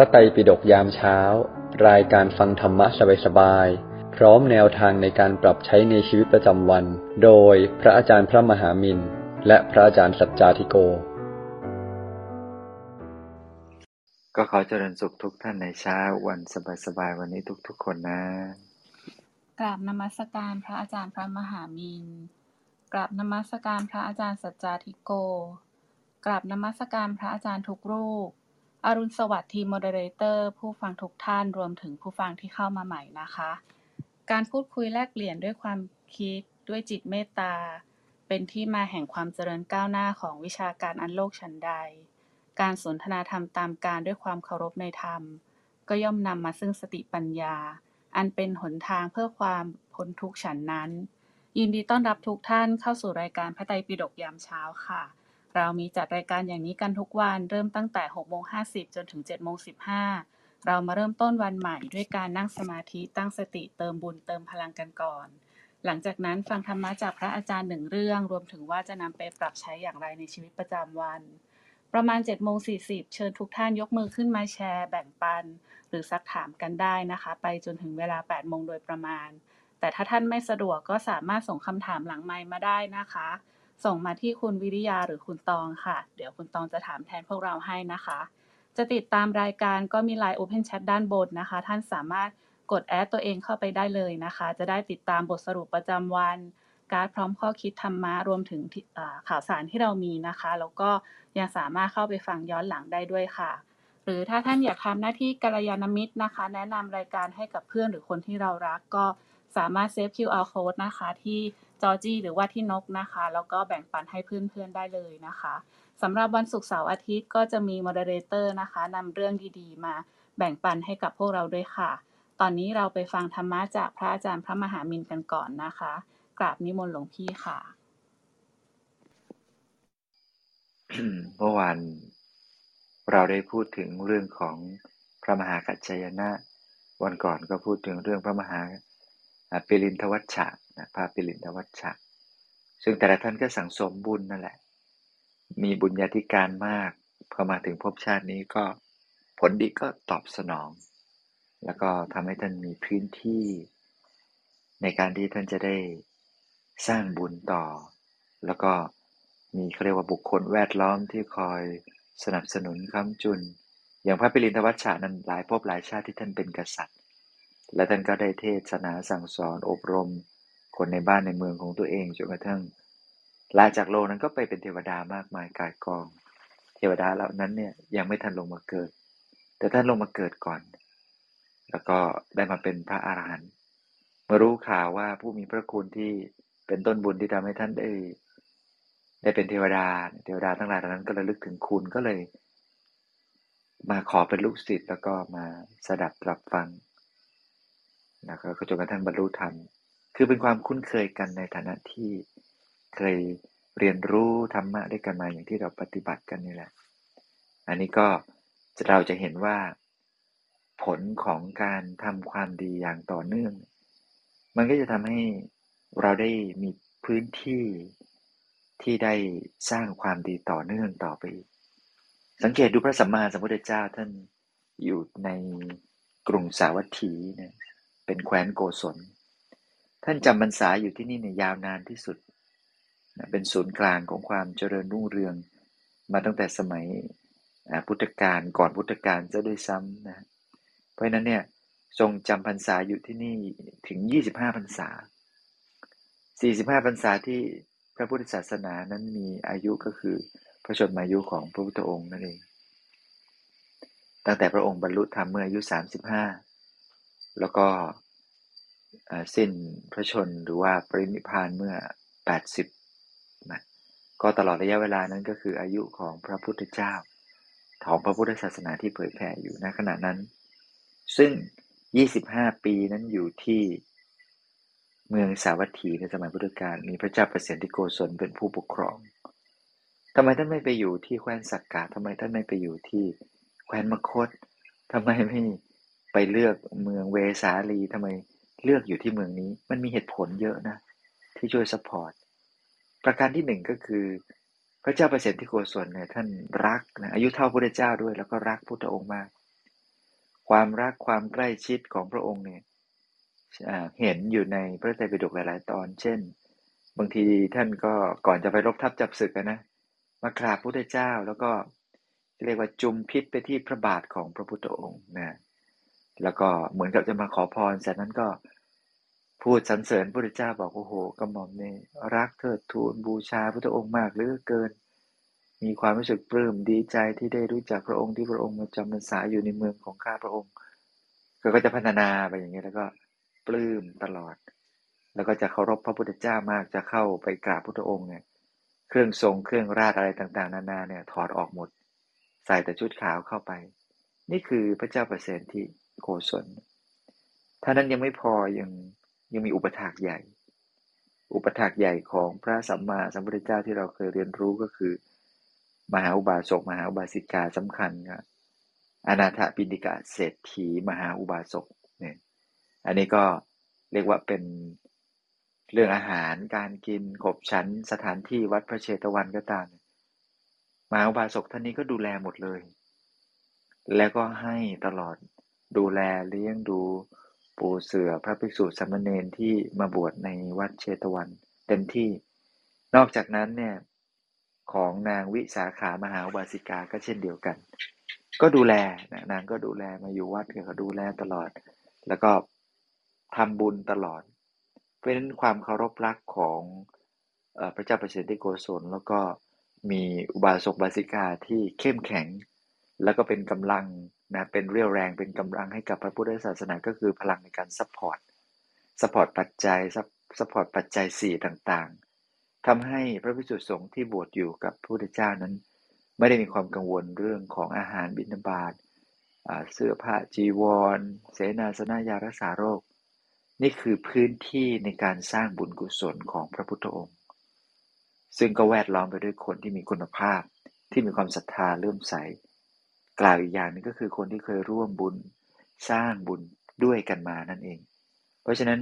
ระไตรปิฎกยามเช้า รายการฟังธรรมะสบายๆ พร้อมแนวทางในการปรับใช้ในชีวิตประจำวัน โดยพระอาจารย์พระมหามินและพระอาจารย์สัจจาธิโก ก็ขอเจริญสุขทุกท่านในเช้าวันสบายๆ วันนี้ทุกๆ คนนะกราบนมัสการพระอาจารย์พระมหามินกราบนมัสการพระอาจารย์สัจจาธิโกกราบนมัสการพระอาจารย์ทุกรูป อรุณสวัสดิ์ทีม moderator ผู้ฟังทุกท่านรวมถึงผู้ฟังที่เข้ามาใหม่นะคะ การพูดคุยแลกเปลี่ยนด้วยความคิดด้วยจิตเมตตา เป็นที่มาแห่งความเจริญก้าวหน้าของวิชาการทางโลกฉันใด การสนทนาธรรมตามกาลด้วยความเคารพในธรรม ก็ย่อมนำมาซึ่งสติปัญญา อันเป็นหนทางเพื่อความพ้นทุกข์ฉันนั้น ยินดีต้อนรับทุกท่านเข้าสู่รายการพระไตรปิฎกยามเช้าค่ะ เรามีจัดรายการอย่างนี้กันทุกวันเริ่มตั้งแต่6โมง50 จนถึง7โมง15 เรามาเริ่มต้นวันใหม่ด้วยการนั่งสมาธิตั้งสติเติมบุญเติมพลังกันก่อน หลังจากนั้นฟังธรรมะจากพระอาจารย์หนึ่งเรื่อง รวมถึงว่าจะนำไปปรับใช้อย่างไรในชีวิตประจำวัน ประมาณ7โมง40 เชิญทุกท่านยกมือขึ้นมาแชร์ แบ่งปัน หรือซักถามกันได้นะคะ ไปจนถึงเวลา8โมงโดยประมาณ แต่ถ้าท่านไม่สะดวกก็สามารถส่งคำถามหลังไมค์มาได้นะคะ ส่งมาที่คุณวิริยาหรือคุณตองค่ะ เดี๋ยวคุณตองจะถามแทนพวกเราให้นะคะ จะติดตามรายการก็มี Line Open Chat ด้านบนนะคะ ท่านสามารถกดแอดตัวเองเข้าไปได้เลยนะคะ จะได้ติดตามบทสรุปประจำวัน การ์ดพร้อมข้อคิดธรรมะรวมถึงข่าวสารที่เรามีนะคะ แล้วก็ยังสามารถเข้าไปฟังย้อนหลังได้ด้วยค่ะ หรือถ้าท่านอยากทำหน้าที่กัลยาณมิตรนะคะ แนะนำรายการให้กับเพื่อนหรือคนที่เรารักก็สามารถเซฟ QR code นะคะที่ จอจี้หรือว่าที่นกนะคะ แล้วก็แบ่งปันให้เพื่อนๆได้เลยนะคะสำหรับวันศุกร์เสาร์อาทิตย์ก็จะมี moderator นะคะนำเรื่องดีๆ มาแบ่งปันให้กับพวกเราด้วยค่ะ ตอนนี้เราไปฟังธรรมะจากพระอาจารย์พระมหามินกันก่อนนะคะ กราบนิมนต์หลวงพี่ค่ะเมื่อวานเราได้พูดถึงเรื่องของพระมหากัจจายนะ วันก่อนก็พูดถึงเรื่องพระมหาอ่าปิรินทวัชชะ นะพระปิรินทวัชชะ ซึ่งแต่ละท่านก็สั่งสมบุญนั่นแหละ มีบุญญาธิการมาก พอมาถึงภพชาตินี้ก็ผลดีก็ตอบสนอง แล้วก็ทำให้ท่านมีพื้นที่ ในการที่ท่านจะได้สร้างบุญต่อ แล้วก็มีเขาเรียกว่าบุคคลแวดล้อมที่คอยสนับสนุนค้ำจุน อย่างพระปิรินทวัชชานั้นหลายภพหลายชาติที่ท่านเป็นกษัตริย์ และท่านก็ได้เทศนาสั่งสอนอบรม คนในบ้านในเมืองของตัวเองจนกระทั่งลาจากโลกนั้นก็ไปเป็นเทวดามากมายกายกอง เทวดาเหล่านั้นเนี่ยยังไม่ทันลงมาเกิด แต่ท่านลงมาเกิดก่อน แล้วก็ได้มาเป็นพระอาหารหันต์เมื่อรู้ข่าวว่าผู้มีพระคุณที่เป็นต้นบุญที่ทำให้ท่านได้ได้เป็นเทวดา เทวดาทั้งหลายเหล่านั้นก็ระลึกถึงคุณก็เลย มาขอเป็นลูกศิษย์แล้วก็มาสดับรับฟังแล้วก็จนกระทั่งบรรลุธรรม คือเป็นความคุ้นเคยกันในฐานะที่เคยเรียนรู้ธรรมะด้วยกันมาอย่างที่เราปฏิบัติกันนี่แหละ อันนี้ก็เราจะเห็นว่า ผลของการทำความดีอย่างต่อเนื่อง มันก็จะทำให้เราได้มีพื้นที่ที่ได้สร้างความดีต่อเนื่องต่อไป สังเกตดูพระสัมมาสัมพุทธเจ้าท่านอยู่ในกรุงสาวัตถีเนี่ยเป็นแคว้นโกศล ท่านจำพรรษาอยู่ที่นี่เนี่ยยาวนานที่สุด เป็นศูนย์กลางของความเจริญรุ่งเรือง มาตั้งแต่สมัยพุทธกาลก่อนพุทธกาลจะด้วยซ้ำนะ เพราะนั้นเนี่ยทรงจำพรรษาอยู่ที่นี่ถึง 25พรรษา 45พรรษาที่พระพุทธศาสนานั้นมีอายุก็คือพระชนมายุของพระพุทธองค์นั่นเอง ตั้งแต่พระองค์บรรลุธรรมเมื่ออายุ 35 แล้วก็ สิ้นพระชนหรือว่าปรินิพานเมื่อ 80นะก็ตลอดระยะเวลานั้นก็คืออายุของพระพุทธเจ้า ของพระพุทธศาสนาที่เผยแผ่อยู่ณขณะนั้น ซึ่ง 25 ปีนั้นอยู่ที่เมืองสาวัตถีในสมัยพุทธกาลมีพระเจ้าประสนที่โกศลเป็นผู้ปกครองทำไมท่านไม่ไปอยู่ที่แคว้นสักกะทำไมท่านไม่ไปอยู่ที่แคว้นมคธทำไมไม่ไปเลือกเมืองเวสาลีทำไม เลือกอยู่ที่เมืองนี้ มันมีเหตุผลเยอะนะ ที่ช่วยสปอร์ตประการที่หนึ่งก็คือ พระเจ้าประเสนที่โกศลเนี่ยท่านรักนะอายุเท่าพระเจ้าด้วย แล้วก็รักพุทธองค์มาก ความรักความใกล้ชิดของพระองค์เนี่ยเห็นอยู่ในพระไตรปิฎกหลาย ๆ ตอน เช่น บางทีท่านก็ก่อนจะไปรบทัพจับศึกนะมากราบพระพุทธเจ้าแล้วก็เรียกว่าจุมพิษไปที่พระบาทของพระพุทธองค์นะ แล้วก็เหมือนกับจะมาขอพรจากนั้นก็พูดสรรเสริญพระพุทธเจ้าบอกโอ้โหกระหม่อมนี่รักเทิดทูนบูชาพระองค์มากเหลือเกิน มีความรู้สึกปลื้มดีใจที่ได้รู้จักพระองค์ที่พระองค์มาจำพรรษาอยู่ในเมืองของข้าพระองค์ ก็จะพัฒนาไปอย่างนี้แล้วก็ปลื้มตลอด แล้วก็จะเคารพพระพุทธเจ้ามากจะเข้าไปกราบพระองค์เนี่ยเครื่องทรงเครื่องราชอะไรต่างๆ นานาเนี่ยถอดออกหมด ใส่แต่ชุดขาวเข้าไป นี่คือพระเจ้าประเสนที่ โกศลท่านั้นยังไม่พอยังยังมีอุปถากใหญ่ อุปถากใหญ่ของพระสัมมาสัมพุทธเจ้าที่เราเคยเรียนรู้ก็คือ มหาอุบาสกมหาอุบาสิกาสำคัญครับอนาถปิณิกาเศรษฐีมหาอุบาสกเนี่ยอันนี้ก็เรียกว่าเป็นเรื่องอาหารการกินขบฉันสถานที่วัดพระเชตวันก็ตามมหาอุบาสกท่านนี้ก็ดูแลหมดเลย แล้วก็ให้ตลอด ดูแลเลี้ยงดูปูเสือพระภิกษุสามเณรที่มาบวชในวัดเชตวันเต็มที่ นอกจากนั้นเนี่ยของนางวิสาขามหาบาสิกาก็เช่นเดียวกัน ก็ดูแลนะนางก็ดูแลมาอยู่วัดก็ดูแลตลอด แล้วก็ทำบุญตลอด เพราะฉะนั้นความเคารพรักของพระเจ้าประเสริฐโกศลแล้วก็มีอุบาสกอุบาสิกาที่เข้มแข็ง แล้วก็เป็นกำลัง นะเป็นเรี่ยวแรงเป็นกำลังให้กับพระพุทธศาสนาก็คือพลังในการ support support ปัจจัย support ปัจจัยสี่ต่างๆทำให้พระภิกษุสงฆ์ที่บวชอยู่กับพระพุทธเจ้านั้น ไม่ได้มีความกังวลเรื่องของอาหารบิณฑบาตเสื้อผ้าจีวร เสนาสนะยารักษาโรค นี่คือพื้นที่ในการสร้างบุญกุศลของพระพุทธองค์ ซึ่งก็แวดล้อมไปด้วยคนที่มีคุณภาพที่มีความศรัทธาเลื่อมใส กล่าวอีกอย่างนึงก็คือคนที่เคยร่วมบุญสร้างบุญด้วยกันมานั่นเอง เพราะฉะนั้น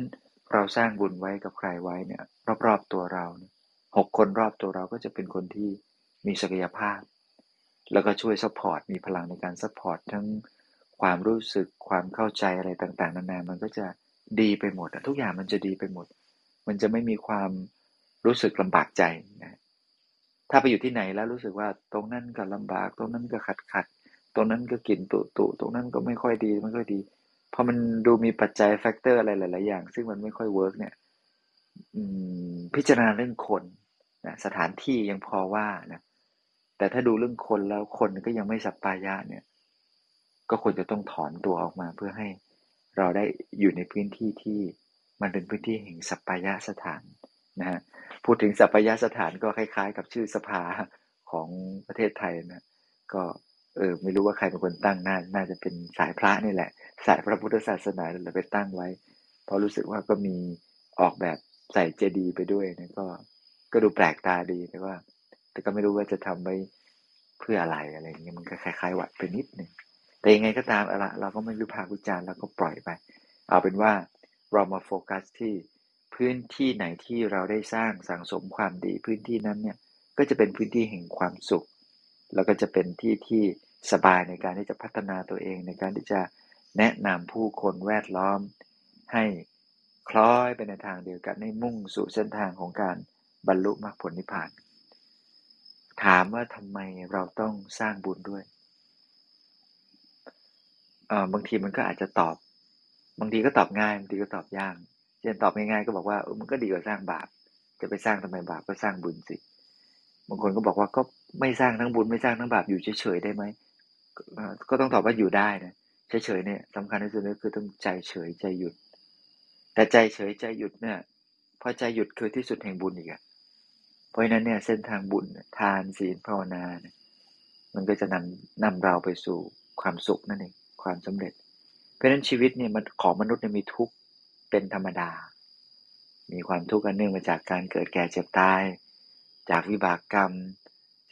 เราสร้างบุญไว้กับใครไว้เนี่ยรอบๆตัวเราหกคนรอบตัวเราก็จะเป็นคนที่มีศักยภาพ แล้วก็ช่วย support มีพลังในการ support ทั้งความรู้สึกความเข้าใจอะไรต่างๆ นานา มันก็จะดีไปหมดทุกอย่างมันจะดีไปหมด มันจะไม่มีความรู้สึกลำบากใจนะถ้าไปอยู่ที่ไหนแล้วรู้สึกว่าตรงนั้นก็ลำบากตรงนั้นก็ขัดขัด ตรงนั้นก็กลิ่นตุตุตรงนั้นก็ไม่ค่อยดีไม่ค่อยดีพอมันดูมีปัจจัย factor อะไรหลาย ๆ อย่าง ซึ่งมันไม่ค่อย work เนี่ยพิจารณาเรื่องคนนะสถานที่ยังพอว่านะแต่ถ้าดูเรื่องคนแล้วคนก็ยังไม่สัปปายะเนี่ย ก็ควรจะต้องถอนตัวออกมาเพื่อให้เราได้อยู่ในพื้นที่ที่มันเป็นพื้นที่แห่งสัปปายะสถานนะฮะพูดถึงสัปปายะสถานก็คล้าย ๆ กับชื่อสภาของประเทศไทยนะก็ เออไม่รู้ว่าใครเป็นคนตั้งน่าน่าจะเป็นสายพระนี่แหละ สายพระพุทธศาสนาเราไปตั้งไว้ เพราะรู้สึกว่าก็มีออกแบบใส่เจดีย์ไปด้วยนะก็ก็ดูแปลกตาดีแต่ว่า แต่ก็ไม่รู้ว่าจะทำไว้เพื่ออะไรอะไรเงี้ยมันก็คล้ายๆวัดไปนิดหนึ่งแต่ยังไงก็ตามอะละเราก็ไม่รู้พาวิจารณ์แล้วก็ปล่อยไป เอาเป็นว่าเรามาโฟกัสที่พื้นที่ไหนที่เราได้สร้างสังสมความดี พื้นที่นั้นเนี่ยก็จะเป็นพื้นที่แห่งความสุข แล้วก็จะเป็นที่ที่ สบายในการที่จะพัฒนาตัวเอง ในการที่จะแนะนำผู้คนแวดล้อม ให้คล้อยไปในทางเดียวกันให้มุ่งสู่เส้นทางของการบรรลุมรรคผลนิพพาน ถามว่าทำไมเราต้องสร้างบุญด้วยบางทีมันก็อาจจะตอบ บางทีก็ตอบง่ายบางทีก็ตอบยากเช่นตอบง่ายๆก็บอกว่ามันก็ดีกว่าสร้างบาป จะไปสร้างทำไมบาปก็สร้างบุญสิบางคนก็บอกว่าก็ไม่สร้างทั้งบุญไม่สร้างทั้งบาปอยู่เฉยๆได้ไหม ก็ต้องตอบว่าอยู่ได้นะเฉยๆเนี่ยสำคัญที่สุดก็คือต้องใจเฉยใจหยุด แต่ใจเฉยใจหยุดเนี่ยพอใจหยุดคือที่สุดแห่งบุญอีกอะเพราะฉะนั้นเนี่ยเส้นทางบุญทานศีลภาวนาเนี่ยมันก็จะนำนำเราไปสู่ความสุขนั่นเองความสำเร็จ เพราะฉะนั้นชีวิตเนี่ยมันของมนุษย์เนี่ยมีทุกข์เป็นธรรมดา มีความทุกข์กันเนื่องมาจากการเกิดแก่เจ็บตาย จากวิบากกรรม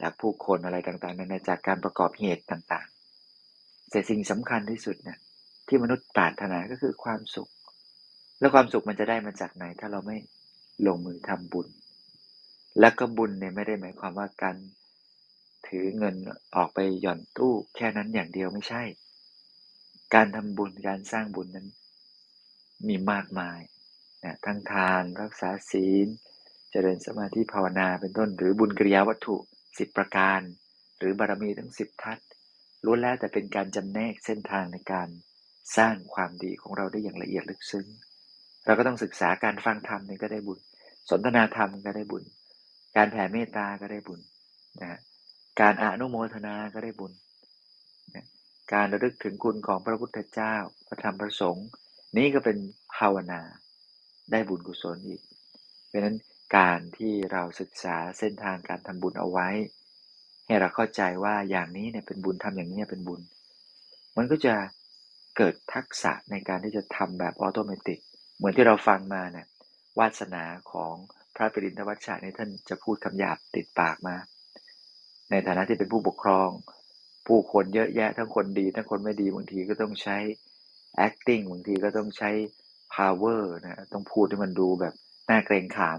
จากผู้คนอะไรต่างๆนั้นจากการประกอบเหตุต่าง แต่สิ่งสำคัญที่สุดเนี่ยที่มนุษย์ปรารถนาก็คือความสุข แล้วความสุขมันจะได้มาจากไหน ถ้าเราไม่ลงมือทำบุญ แล้วก็บุญเนี่ยไม่ได้หมายความว่าการถือเงินออกไปหย่อนตู้แค่นั้นอย่างเดียวไม่ใช่ การทำบุญการสร้างบุญนั้น มีมากมายนะทั้งทานรักษาศีล เจริญสมาธิภาวนาเป็นต้นหรือบุญกิริยาวัตถุสิบประการ หรือบารมีทั้งสิบทัศ ล้วนแล้วแต่เป็นการจำแนกเส้นทางในการสร้างความดีของเราได้อย่างละเอียดลึกซึ้ง เราก็ต้องศึกษาการฟังธรรมนี่ก็ได้บุญ สนทนาธรรมก็ได้บุญ การแผ่เมตตาก็ได้บุญนะการอนุโมทนาก็ได้บุญนะการระลึกถึงคุณของพระพุทธเจ้า พระธรรมพระสงฆ์นี่ก็เป็นภาวนา ได้บุญกุศลอีก เพราะนั้นการที่เราศึกษาเส้นทางการทำบุญเอาไว้ ให้เราเข้าใจว่าอย่างนี้เนี่ยเป็นบุญทำอย่างนี้เป็นบุญ มันก็จะเกิดทักษะในการที่จะทำแบบออโตเมติกเหมือนที่เราฟังมาเนี่ยวาสนาของพระปรินทวัชชาในท่านจะพูดคำหยาบติดปากมา ในฐานะที่เป็นผู้ปกครอง ผู้คนเยอะแยะทั้งคนดี ทั้งคนไม่ดีบางทีก็ต้องใช้ acting บางทีก็ต้องใช้ power นะต้องพูดให้มันดูแบบน่าเกรงขาม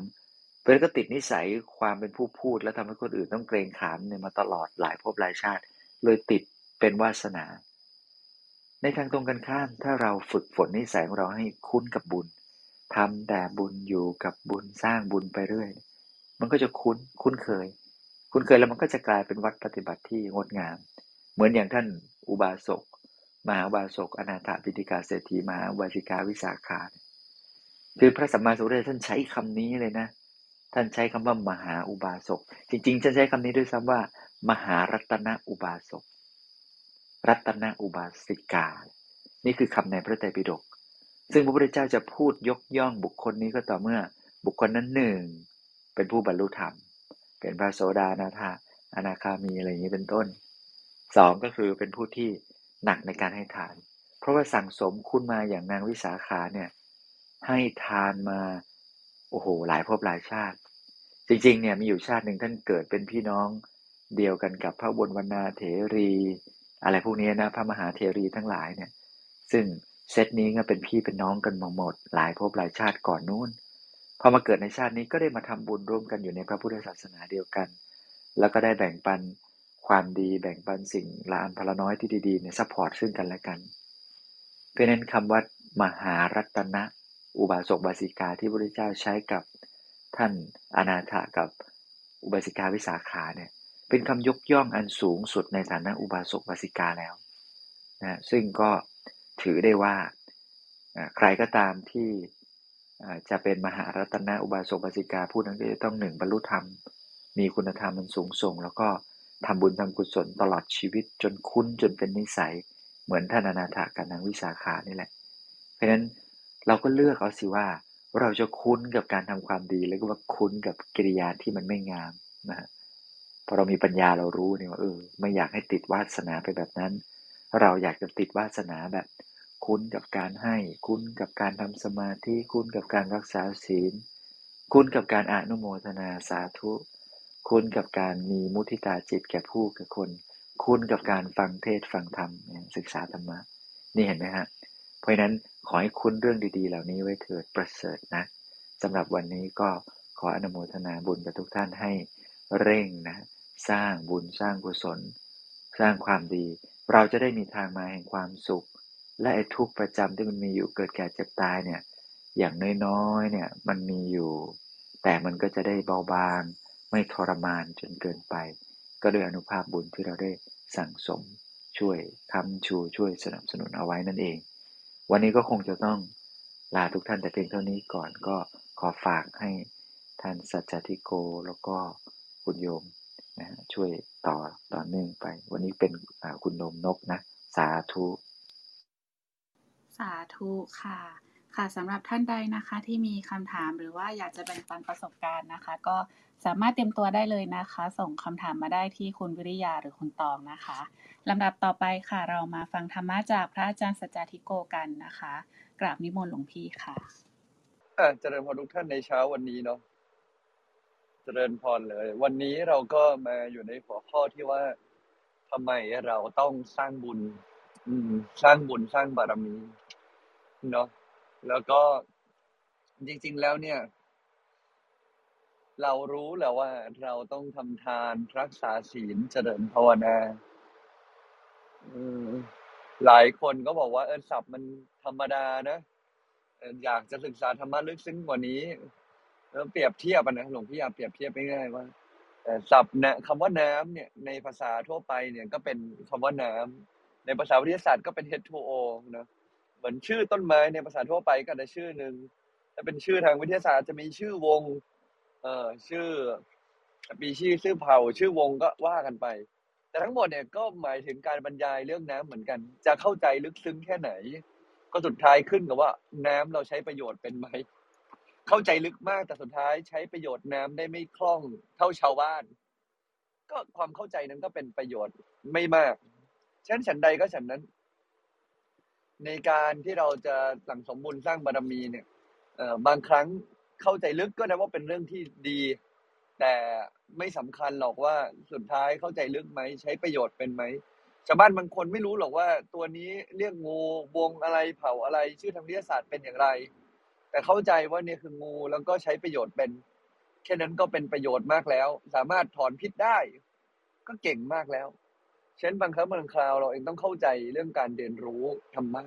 เพื่อนก็ติดนิสัยความเป็นผู้พูด แล้วทำให้คนอื่นต้องเกรงขามเนี่ยมาตลอดหลายภพหลายชาติ เลยติดเป็นวาสนา ในทางตรงกันข้าม ถ้าเราฝึกฝนนิสัยของเราให้คุ้นกับบุญทำแต่บุญอยู่กับบุญสร้างบุญไปเรื่อย มันก็จะคุ้นคุ้นเคย คุ้นเคยแล้วมันก็จะกลายเป็นวัดปฏิบัติที่งดงาม เหมือนอย่างท่านอุบาสกมหาอุบาสกอนาถาปิฎกาเศรษฐีมหาวาชิกาวิสาขา คือพระสัมมาสัมพุทธเจ้าท่านใช้คำนี้เลยนะ ท่านใช้คำว่ามหาอุบาสก จริงๆท่านใช้คำนี้ด้วยซ้ำว่า มหารัตนอุบาสก รัตนอุบาสิกา นี่คือคำในพระไตรปิฎก ซึ่งพระพุทธเจ้าจะพูดยกย่องบุคคลนี้ก็ต่อเมื่อ บุคคลนั้นหนึ่ง เป็นผู้บรรลุธรรม เป็นพระโสดานาถาอนาคามีอะไรอย่างนี้เป็นต้นสองก็คือเป็นผู้ที่หนักในการให้ทาน เพราะว่าสั่งสมคุณมาอย่างนางวิสาขาเนี่ยให้ทานมา อ้โหหลายภพหลายชาติ จริง ๆ เนี่ยมีอยู่ชาติหนึ่งท่านเกิดเป็นพี่น้องเดียวกันกับพระบนวนาเถรี อะไรพวกนี้นะพระมหาเถรีทั้งหลายเนี่ย ซึ่งเซตนี้ก็เป็นพี่เป็นน้องกันมาหมด หลายภพหลายชาติก่อนนู้นพอมาเกิดในชาตินี้ก็ได้มาทำบุญร่วมกันอยู่ในพระพุทธศาสนาเดียวกัน แล้วก็ได้แบ่งปันความดีแบ่งปันสิ่งละอันพันละน้อยที่ดีๆเนี่ย support ซึ่งกันและกัน เพราะนั้นคำว่ามหารัตนะ อุบาสกอุบาสิกาที่พระพุทธเจ้าใช้กับท่านอนาถากับอุบาสิกาวิสาขาเนี่ยเป็นคำยกย่องอันสูงสุดในฐานะอุบาสกอุบาสิกาแล้วนะซึ่งก็ถือได้ว่าใครก็ตามที่จะเป็นมหารัตนะอุบาสกบาสิกาผู้นั้นก็จะต้องหนึ่งบรรลุธรรม มีคุณธรรมมันสูงส่ง แล้วก็ทำบุญทำกุศลตลอดชีวิตจนคุ้นจนเป็นนิสัยเหมือนท่านอนาถากับนางวิสาขานี่แหละ เพราะฉะนั้น เราก็เลือกเอาสิว่า เราจะคุ้นกับการทำความดี แล้วก็ว่าคุ้นกับกิริยาที่มันไม่งามนะพอเรามีปัญญาเรารู้เนี่ยว่าเออไม่อยากให้ติดวาสนาไปแบบนั้น เราอยากจะติดวาสนาแบบ คุ้นกับการให้ คุ้นกับการทำสมาธิคุ้นกับการรักษาศีล คุ้นกับการอนุโมทนาสาธุ คุ้นกับการมีมุทิตาจิตแก่ผู้กับคน คุ้นกับการฟังเทศฟังธรรมศึกษาธรรมะนี่เห็นไหมฮะ เพราะนั้นขอให้คุ้นเรื่องดีๆ เหล่านี้ไว้เถิดประเสริฐนะสำหรับวันนี้ก็ขออนุโมทนาบุญกับทุกท่านให้เร่งนะ สร้างบุญสร้างกุศล สร้างความดี เราจะได้มีทางมาแห่งความสุข และไอ้ทุกประจำที่มันมีอยู่เกิดแก่เจ็บตายเนี่ย อย่างน้อยๆเนี่ยมันมีอยู่ แต่มันก็จะได้เบาบางไม่ทรมานจนเกินไป ก็ด้วยอนุภาพบุญที่เราได้สั่งสมช่วยคำชูช่วยสนับสนุนเอาไว้นั่นเอง วันนี้ก็คงจะต้องลาทุกท่านแต่เพียงเท่านี้ก่อนก็ขอฝากให้ท่านสัจจทิโกแล้วก็คุณโยมนะช่วยต่อต่อเนื่องไป วันนี้เป็นคุณโนมนกนะ สาธุ สาธุค่ะ ค่ะสำหรับท่านใดนะคะที่มีคำถามหรือว่าอยากจะแบ่งปันประสบการณ์นะคะ ก็สามารถเตรียมตัวได้เลยนะคะ ส่งคำถามมาได้ที่คุณวิริยาหรือคุณตองนะคะลำดับต่อไปค่ะ เรามาฟังธรรมะจากพระอาจารย์สัจจทิโกกันนะคะ กราบนิมนต์หลวงพี่ค่ะเจริญพรทุกท่านในเช้าวันนี้เนาะเจริญพรเลย วันนี้เราก็มาอยู่ในหัวข้อที่ว่าทำไมเราต้องสร้างบุญสร้างบุญสร้างบารมีเนาะ แล้วก็จริง ๆ แล้วเนี่ย เรารู้แล้วว่าเราต้องทำทานรักษาศีลเจริญภาวนาหลายคนก็บอกว่าเออศัพท์มันธรรมดานะอออยากจะศึกษาธรรมะลึกซึ้งกว่านี้แล้วเปรียบเทียบนะหลวงพี่อยากเปรียบเทียบง่ายๆว่าศัพท์นะคำว่าน้ำเนี่ย ในภาษาทั่วไปเนี่ยก็เป็นคำว่าน้ำในภาษาวิทยาศาสตร์ก็เป็น H2O เนอะเมือนชื่อต้นไม้ในภาษาทั่วไปก็จะชื่อหนึ่งถ้าเป็นชื่อทางวิทยาศาสตร์จะมีชื่อวง เอ่อชื่อปีชีชื่อเผ่า ชื่อวงก็ว่ากันไป แต่ทั้งหมดเนี่ยก็หมายถึงการบรรยายเรื่องน้ำเหมือนกัน จะเข้าใจลึกซึ้งแค่ไหน ก็สุดท้ายขึ้นกับว่า น้ำเราใช้ประโยชน์เป็นไหมเข้าใจลึกมากแต่สุดท้ายใช้ประโยชน์น้ำได้ไม่คล่องเท่าชาวบ้าน ก็ความเข้าใจนั้นก็เป็นประโยชน์ไม่มากฉะนั้นฉันใดก็ฉันนั้น ในการที่เราจะสั่งสมบุญสร้างบารมีเนี่ยเอ่อบางครั้งเข้าใจลึกก็ได้ว่าเป็นเรื่องที่ดี แต่ไม่สำคัญหรอกว่าสุดท้ายเข้าใจลึกไหมใช้ประโยชน์เป็นไหมชาวบ้านบางคนไม่รู้หรอกว่าตัวนี้เรียกงูวงอะไรเผาอะไร ชื่อทางวิทยาศาสตร์เป็นอย่างไร แต่เข้าใจว่าเนี่ยคืองูแล้วก็ใช้ประโยชน์เป็น แค่นั้นก็เป็นประโยชน์มากแล้ว สามารถถอนพิษได้ ก็เก่งมากแล้ว เช่นบางครั้งบางคราวเราเองต้องเข้าใจเรื่องการเรียนรู้ธรรมะ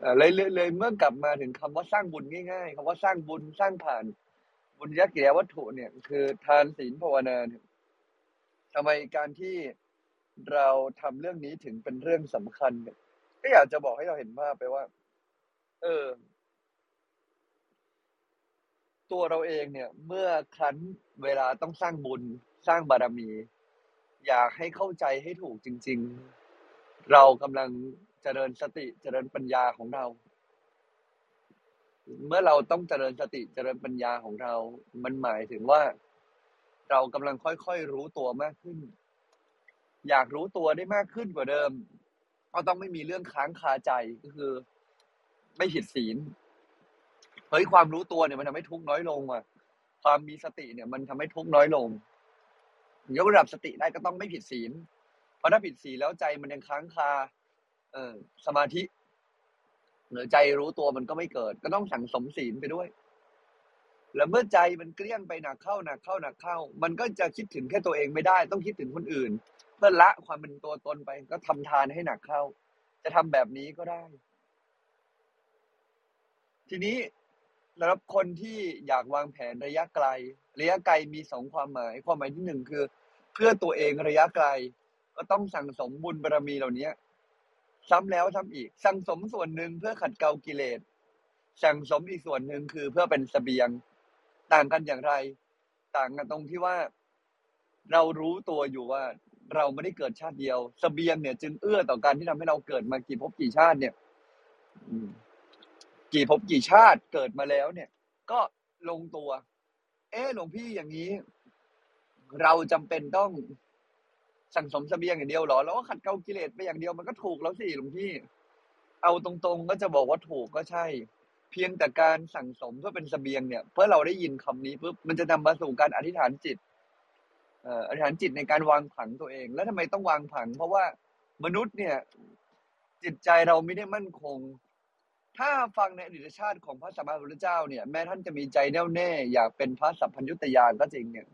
เอ่อเลยเลยเลยเมื่อกลับมาถึงคำว่าสร้างบุญง่ายๆคำว่าสร้างบุญสร้างผ่าน บุญญกิริยวัตถุเนี่ย คือทานศีลภาวนาเนี่ยทำไมการที่เราทำเรื่องนี้ถึงเป็นเรื่องสำคัญเนี่ยก็อยากจะบอกให้เราเห็นภาพไปว่า เออ ตัวเราเองเนี่ย เมื่อครั้นเวลาต้องสร้างบุญสร้างบารมี อยากให้เข้าใจให้ถูกจริง ๆ เรากำลังเจริญสติเจริญปัญญาของเรา เมื่อเราต้องเจริญสติเจริญปัญญาของเรา มันหมายถึงว่า เรากำลังค่อยๆรู้ตัวมากขึ้น อยากรู้ตัวได้มากขึ้นกว่าเดิมก็ต้องไม่มีเรื่องค้างคาใจก็คือ ไม่ผิดศีลเฮ้ยความรู้ตัวเนี่ยมันทำให้ทุกข์น้อยลงอะ ความมีสติเนี่ย มันทำให้ทุกข์น้อยลง ยกระดับสติได้ก็ต้องไม่ผิดศีล เพราะถ้าผิดศีลแล้วใจมันยังค้างคา เออสมาธิหรือใจรู้ตัวมันก็ไม่เกิด ก็ต้องสั่งสมศีลไปด้วย แล้วเมื่อใจมันเกลี้ยงไปหนักเข้าหนักเข้าหนักเข้า มันก็จะคิดถึงแค่ตัวเองไม่ได้ ต้องคิดถึงคนอื่น เพื่อละความเป็นตัวตนไป ก็ทำทานให้หนักเข้า จะทำแบบนี้ก็ได้ ทีนี้สำหรับคนที่อยากวางแผนระยะไกล ระยะไกลมีสองความหมาย ความหมายที่หนึ่งคือ เพื่อตัวเองระยะไกล ก็ต้องสั่งสมบุญบารมีเหล่านี้ซ้ำแล้วซ้ำอีก สั่งสมส่วนหนึ่งเพื่อขัดเกลากิเลสสั่งสมอีกส่วนหนึ่งคือเพื่อเป็นสเสบียง ต่างกันอย่างไร ต่างกันตรงที่ว่า เรารู้ตัวอยู่ว่า เราไม่ได้เกิดชาติเดียวสเสบียงเนี่ย จึงเอื้อต่อการที่ทำให้เราเกิดมากี่ภพกี่ชาติเนี่ยกี่ภพกี่ชาติเกิดมาแล้วเนี่ย ก็ลงตัว อ๊ะหลวงพี่อย่างนี้ เราจำเป็นต้องสั่งสมสเสบียงอย่างเดียวหรอ แล้วก็ขัดเกลากิเลสไปอย่างเดียวมันก็ถูกแล้วสิหลวงพี่ เอาตรงๆก็จะบอกว่าถูกก็ใช่ เพียงแต่การสั่งสมเพื่อเป็นสเสบียงเนี่ย เพื่อเราได้ยินคำนี้ปุ๊บมันจะนำมาสู่การอธิษฐานจิตเอ่ออธิษฐานจิตในการวางผังตัวเอง แล้วทำไมต้องวางผัง เพราะว่ามนุษย์เนี่ย จิตใจเราไม่ได้มั่นคง ถ้าฟังในอดีตชาติของพระสัมมาสัมพุทธเจ้าเนี่ยแม้ท่านจะมีใจแน่วแน่อยากเป็นพระสัพพัญญุตยานก็จริงเนี่ย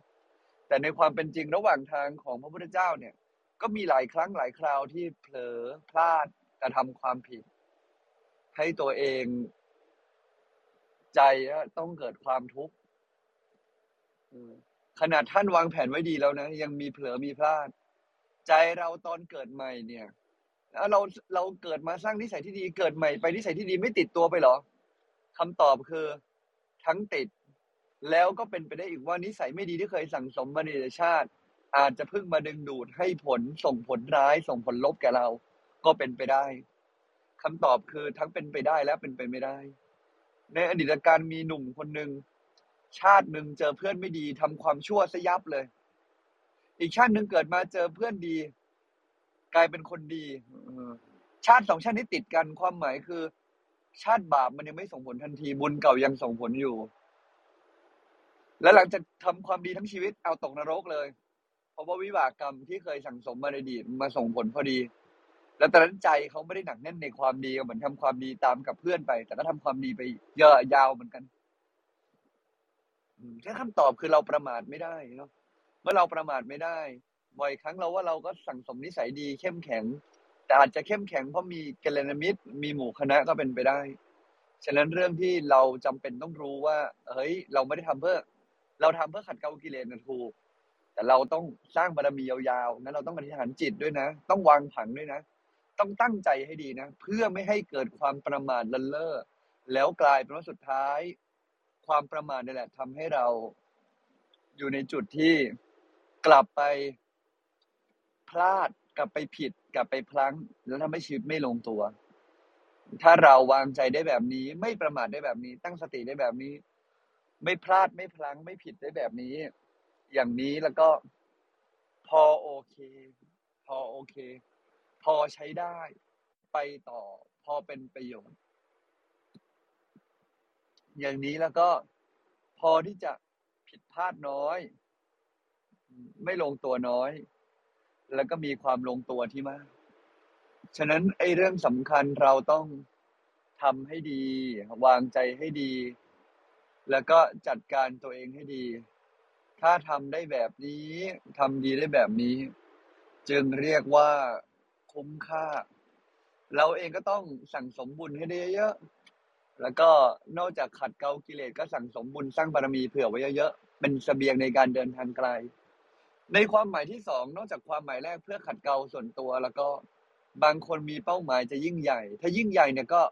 แต่ในความเป็นจริงระหว่างทางของพระพุทธเจ้าเนี่ย ก็มีหลายครั้งหลายคราวที่เผลอพลาดกระทำความผิด ให้ตัวเองใจต้องเกิดความทุกข์ขนาดท่านวางแผนไว้ดีแล้วนะ ยังมีเผลอมีพลาด ใจเราตอนเกิดใหม่เนี่ย เราเราเกิดมาสร้างนิสัยที่ดี เกิดใหม่ไปนิสัยที่ดีไม่ติดตัวไปหรอคำตอบคือทั้งติด แล้วก็เป็นไปได้อีกว่านิสัยไม่ดีที่เคยสั่งสมมาในชาติ อาจจะเพิ่งมาดึงดูดให้ผลส่งผลร้าย ส่งผลลบแก่เรา ก็เป็นไปได้คำตอบคือทั้งเป็นไปได้และเป็นไปไม่ได้ ในอดีตการมีหนุ่มคนหนึ่งชาติหนึ่งเจอเพื่อนไม่ดีทำความชั่วซะยับเลย อีกชาติหนึ่งเกิดมาเจอเพื่อนดี กลายเป็นคนดีชาติสองชาตินี้ติดกันความหมายคือ ชาติบาปมันยังไม่ส่งผลทันที บุญเก่ายังส่งผลอยู่ แล้วหลังจากทำความดีทั้งชีวิตเอาตกนรกเลย เพราะว่าวิบากกรรมที่เคยสั่งสมมาในอดีตมาส่งผลพอดี แล้วตอนนั้นใจเขาไม่ได้หนักแน่นในความดีเหมือนทำความดีตามกับเพื่อนไป แต่ก็ทำความดีไปเยอะยาวเหมือนกันแค่คำตอบคือเราประมาทไม่ได้เนาะเมื่อเราประมาทไม่ได้ บ่อยครั้งเราว่าเราก็สั่งสมนิสัยดีเข้มแข็ง แต่อาจจะเข้มแข็งเพราะมีกัลยาณมิตร มีหมู่คณะก็เป็นไปได้ ฉะนั้นเรื่องที่เราจำเป็นต้องรู้ว่า เฮ้ย เราไม่ได้ทำเพื่อ เราทำเพื่อขัดเกลากิเลสนะถูกแต่เราต้องสร้างบารมียาวๆนั้นเราต้องอธิษฐานจิตด้วยนะ ต้องวางผังด้วยนะ ต้องตั้งใจให้ดีนะ เพื่อไม่ให้เกิดความประมาทเลินเล่อแล้วกลายเป็นว่าสุดท้าย ความประมาทนี่แหละทำให้เราอยู่ในจุดที่กลับไป พลาด กลับไปผิด กลับไปพลั้ง แล้วทำให้ชีวิตไม่ลงตัว ถ้าเราวางใจได้แบบนี้ ไม่ประมาทได้แบบนี้ ตั้งสติได้แบบนี้ ไม่พลาดไม่พลั้ง ไม่ผิดได้แบบนี้ อย่างนี้แล้วก็ พอโอเค พอโอเค พอใช้ได้ ไปต่อ พอเป็นประโยชน์ อย่างนี้แล้วก็พอที่จะผิดพลาดน้อย ไม่ลงตัวน้อย แล้วก็มีความลงตัวที่มาก ฉะนั้นไอ้เรื่องสำคัญเราต้องทำให้ดี วางใจให้ดี แล้วก็จัดการตัวเองให้ดี ถ้าทำได้แบบนี้ทำดีได้แบบนี้ จึงเรียกว่าคุ้มค่า เราเองก็ต้องสั่งสมบุญให้ได้เยอะๆแล้วก็นอกจากขัดเกลากิเลสก็สั่งสมบุญสร้างบารมีเผื่อไว้เยอะๆ เป็นเสบียงในการเดินทางไกล ในความหมายที่สองนอกจากความหมายแรกเพื่อขัดเกลาส่วนตัว แล้วก็บางคนมีเป้าหมายจะยิ่งใหญ่ ถ้ายิ่งใหญ่เนี่ยก็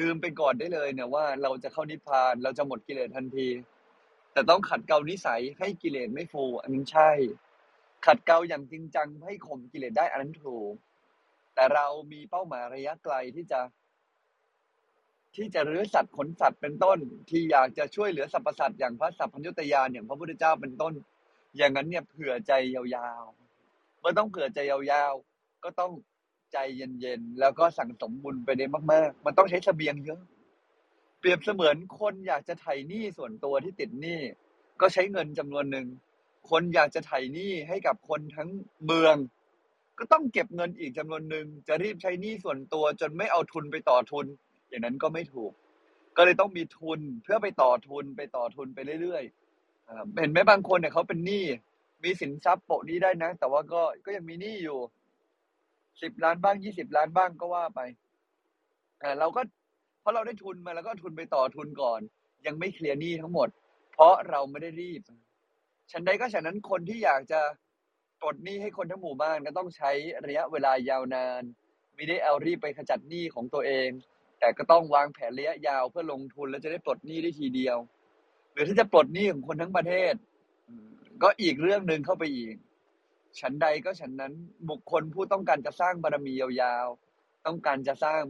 ลืมไปก่อนได้เลยเนี่ยว่าเราจะเข้านิพพานเราจะหมดกิเลสทันที แต่ต้องขัดเกลานิสัยให้กิเลสไม่ฟูอันนั้นใช่ ขัดเกลาอย่างจริงจังให้ข่มกิเลสได้อันนั้นถูก แต่เรามีเป้าหมายระยะไกลที่จะ ที่จะรื้อสัตว์ขนสัตว์เป็นต้น ที่อยากจะช่วยเหลือสรรพสัตว์อย่างพระสัพพัญญุตยานอย่างพระพุทธเจ้าเป็นต้น อย่างนั้นเนี่ยเผื่อใจยาวๆเมื่อต้องเผื่อใจยาวๆ ก็ต้องใจเย็นๆ แล้วก็สั่งสมบุญไปได้มากๆ มันต้องใช้เสบียงเยอะ เปรียบเสมือนคนอยากจะไถ่หนี้ส่วนตัวที่ติดหนี้ก็ใช้เงินจำนวนหนึ่ง คนอยากจะไถ่หนี้ให้กับคนทั้งเมือง ก็ต้องเก็บเงินอีกจำนวนหนึ่ง จะรีบใช้หนี้ส่วนตัวจนไม่เอาทุนไปต่อทุน อย่างนั้นก็ไม่ถูก ก็เลยต้องมีทุนเพื่อไปต่อทุนไปต่อทุนไปเรื่อยๆ เห็นไหมบางคนเนี่ยเขาเป็นหนี้มีสินทรัพย์โปะนี้ได้นะ แต่ว่าก็ก็ยังมีหนี้อยู่สิบล้านบ้างยี่สิบล้านบ้างก็ว่าไปอ่าเราก็เพราะเราได้ทุนมาแล้วก็ทุนไปต่อทุนก่อน ยังไม่เคลียร์หนี้ทั้งหมด เพราะเราไม่ได้รีบ ฉันใดก็ฉะนั้นคนที่อยากจะปลดหนี้ให้คนทั้งหมู่บ้านก็ต้องใช้ระยะเวลายาวนานไม่ได้เอารีบไปขจัดหนี้ของตัวเอง แต่ก็ต้องวางแผนระยะยาวเพื่อลงทุนแล้วจะได้ปลดหนี้ได้ทีเดียว หรือถ้าจะปลดหนี้ของคนทั้งประเทศก็อีกเรื่องหนึ่งเข้าไปอีก ฉันใดก็ฉันนั้นบุคคลผู้ต้องการจะสร้างบารมียาวๆ ต้องการจะสร้าง